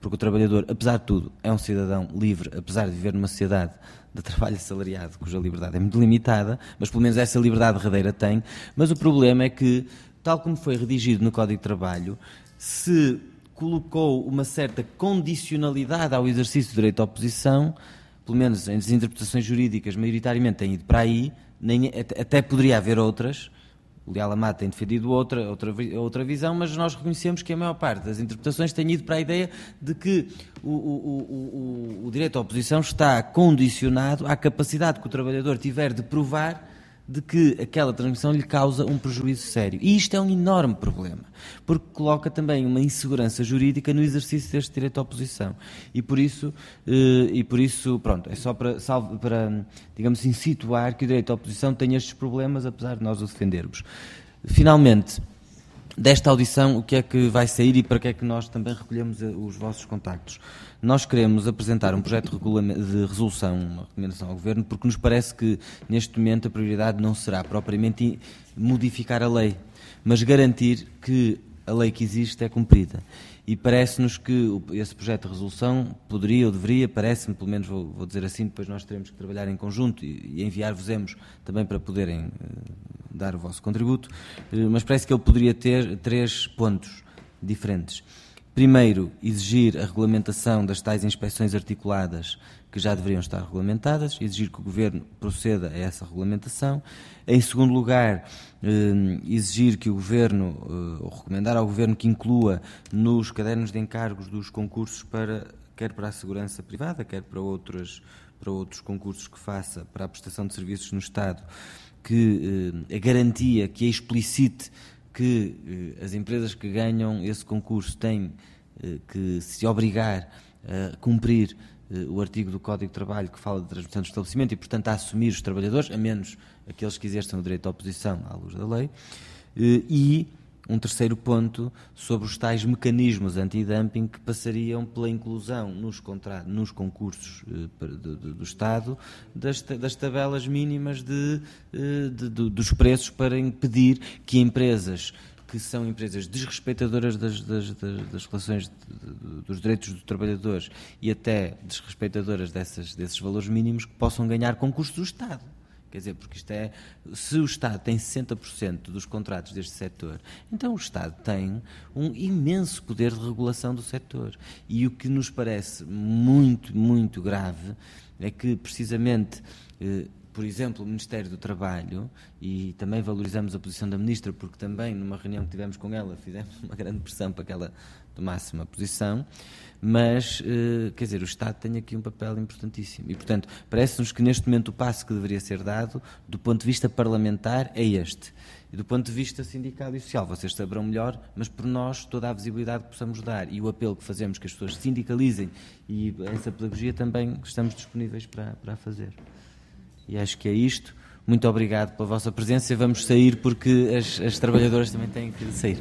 porque o trabalhador, apesar de tudo, é um cidadão livre, apesar de viver numa sociedade de trabalho assalariado, cuja liberdade é muito limitada, mas pelo menos essa liberdade derradeira tem. Mas o problema é que, tal como foi redigido no Código de Trabalho, se colocou uma certa condicionalidade ao exercício do direito à oposição, pelo menos as interpretações jurídicas maioritariamente têm ido para aí, nem, até poderia haver outras, o Leal Amado tem defendido outra, outra, outra visão, mas nós reconhecemos que a maior parte das interpretações tem ido para a ideia de que o, o, o, o direito à oposição está condicionado à capacidade que o trabalhador tiver de provar de que aquela transmissão lhe causa um prejuízo sério. E isto é um enorme problema, porque coloca também uma insegurança jurídica no exercício deste direito à oposição. E por isso, eh, e por isso pronto, é só para, para, digamos assim, situar que o direito à oposição tem estes problemas, apesar de nós o defendermos. Finalmente, desta audição, o que é que vai sair e para que é que nós também recolhemos eh, os vossos contactos? Nós queremos apresentar um projeto de resolução, uma recomendação ao Governo, porque nos parece que, neste momento, a prioridade não será propriamente modificar a lei, mas garantir que a lei que existe é cumprida. E parece-nos que esse projeto de resolução poderia ou deveria, parece-me, pelo menos vou, vou, dizer assim, depois nós teremos que trabalhar em conjunto e, e enviar-vos-emos também para poderem uh, dar o vosso contributo, uh, mas parece que ele poderia ter três pontos diferentes. Primeiro, exigir a regulamentação das tais inspeções articuladas que já deveriam estar regulamentadas, exigir que o Governo proceda a essa regulamentação. Em segundo lugar, eh, exigir que o Governo, eh, ou recomendar ao Governo que inclua nos cadernos de encargos dos concursos para, quer para a segurança privada, quer para, outros para outros concursos que faça para a prestação de serviços no Estado, que eh, a garantia que explicite que eh, as empresas que ganham esse concurso têm que se obrigar a cumprir o artigo do Código de Trabalho que fala de transmissão do estabelecimento e, portanto, a assumir os trabalhadores, a menos aqueles que exerçam o direito à oposição à luz da lei, e um terceiro ponto sobre os tais mecanismos anti-dumping que passariam pela inclusão nos, nos concursos eh, do, do, do Estado das, tabelas mínimas de, eh, de, de, dos preços para impedir que empresas que são empresas desrespeitadoras das, das, das relações dos direitos dos trabalhadores e até desrespeitadoras dessas, desses valores mínimos que possam ganhar concursos do Estado. Quer dizer, porque isto é. Se o Estado tem 60% dos contratos deste setor, então o Estado tem um imenso poder de regulação do setor. E o que nos parece muito, muito grave é que, precisamente. Eh, por exemplo, o Ministério do Trabalho, e também valorizamos a posição da Ministra, porque também numa reunião que tivemos com ela fizemos *laughs* uma grande pressão para que ela tomasse uma posição, mas, eh, quer dizer, o Estado tem aqui um papel importantíssimo. E, portanto, parece-nos que neste momento o passo que deveria ser dado, do ponto de vista parlamentar, é este. E do ponto de vista sindical e social, vocês saberão melhor, mas por nós toda a visibilidade que possamos dar e o apelo que fazemos que as pessoas sindicalizem e essa pedagogia também estamos disponíveis para, para fazer. E acho que é isto. Muito obrigado pela vossa presença. Vamos sair porque as, as trabalhadoras também têm que sair.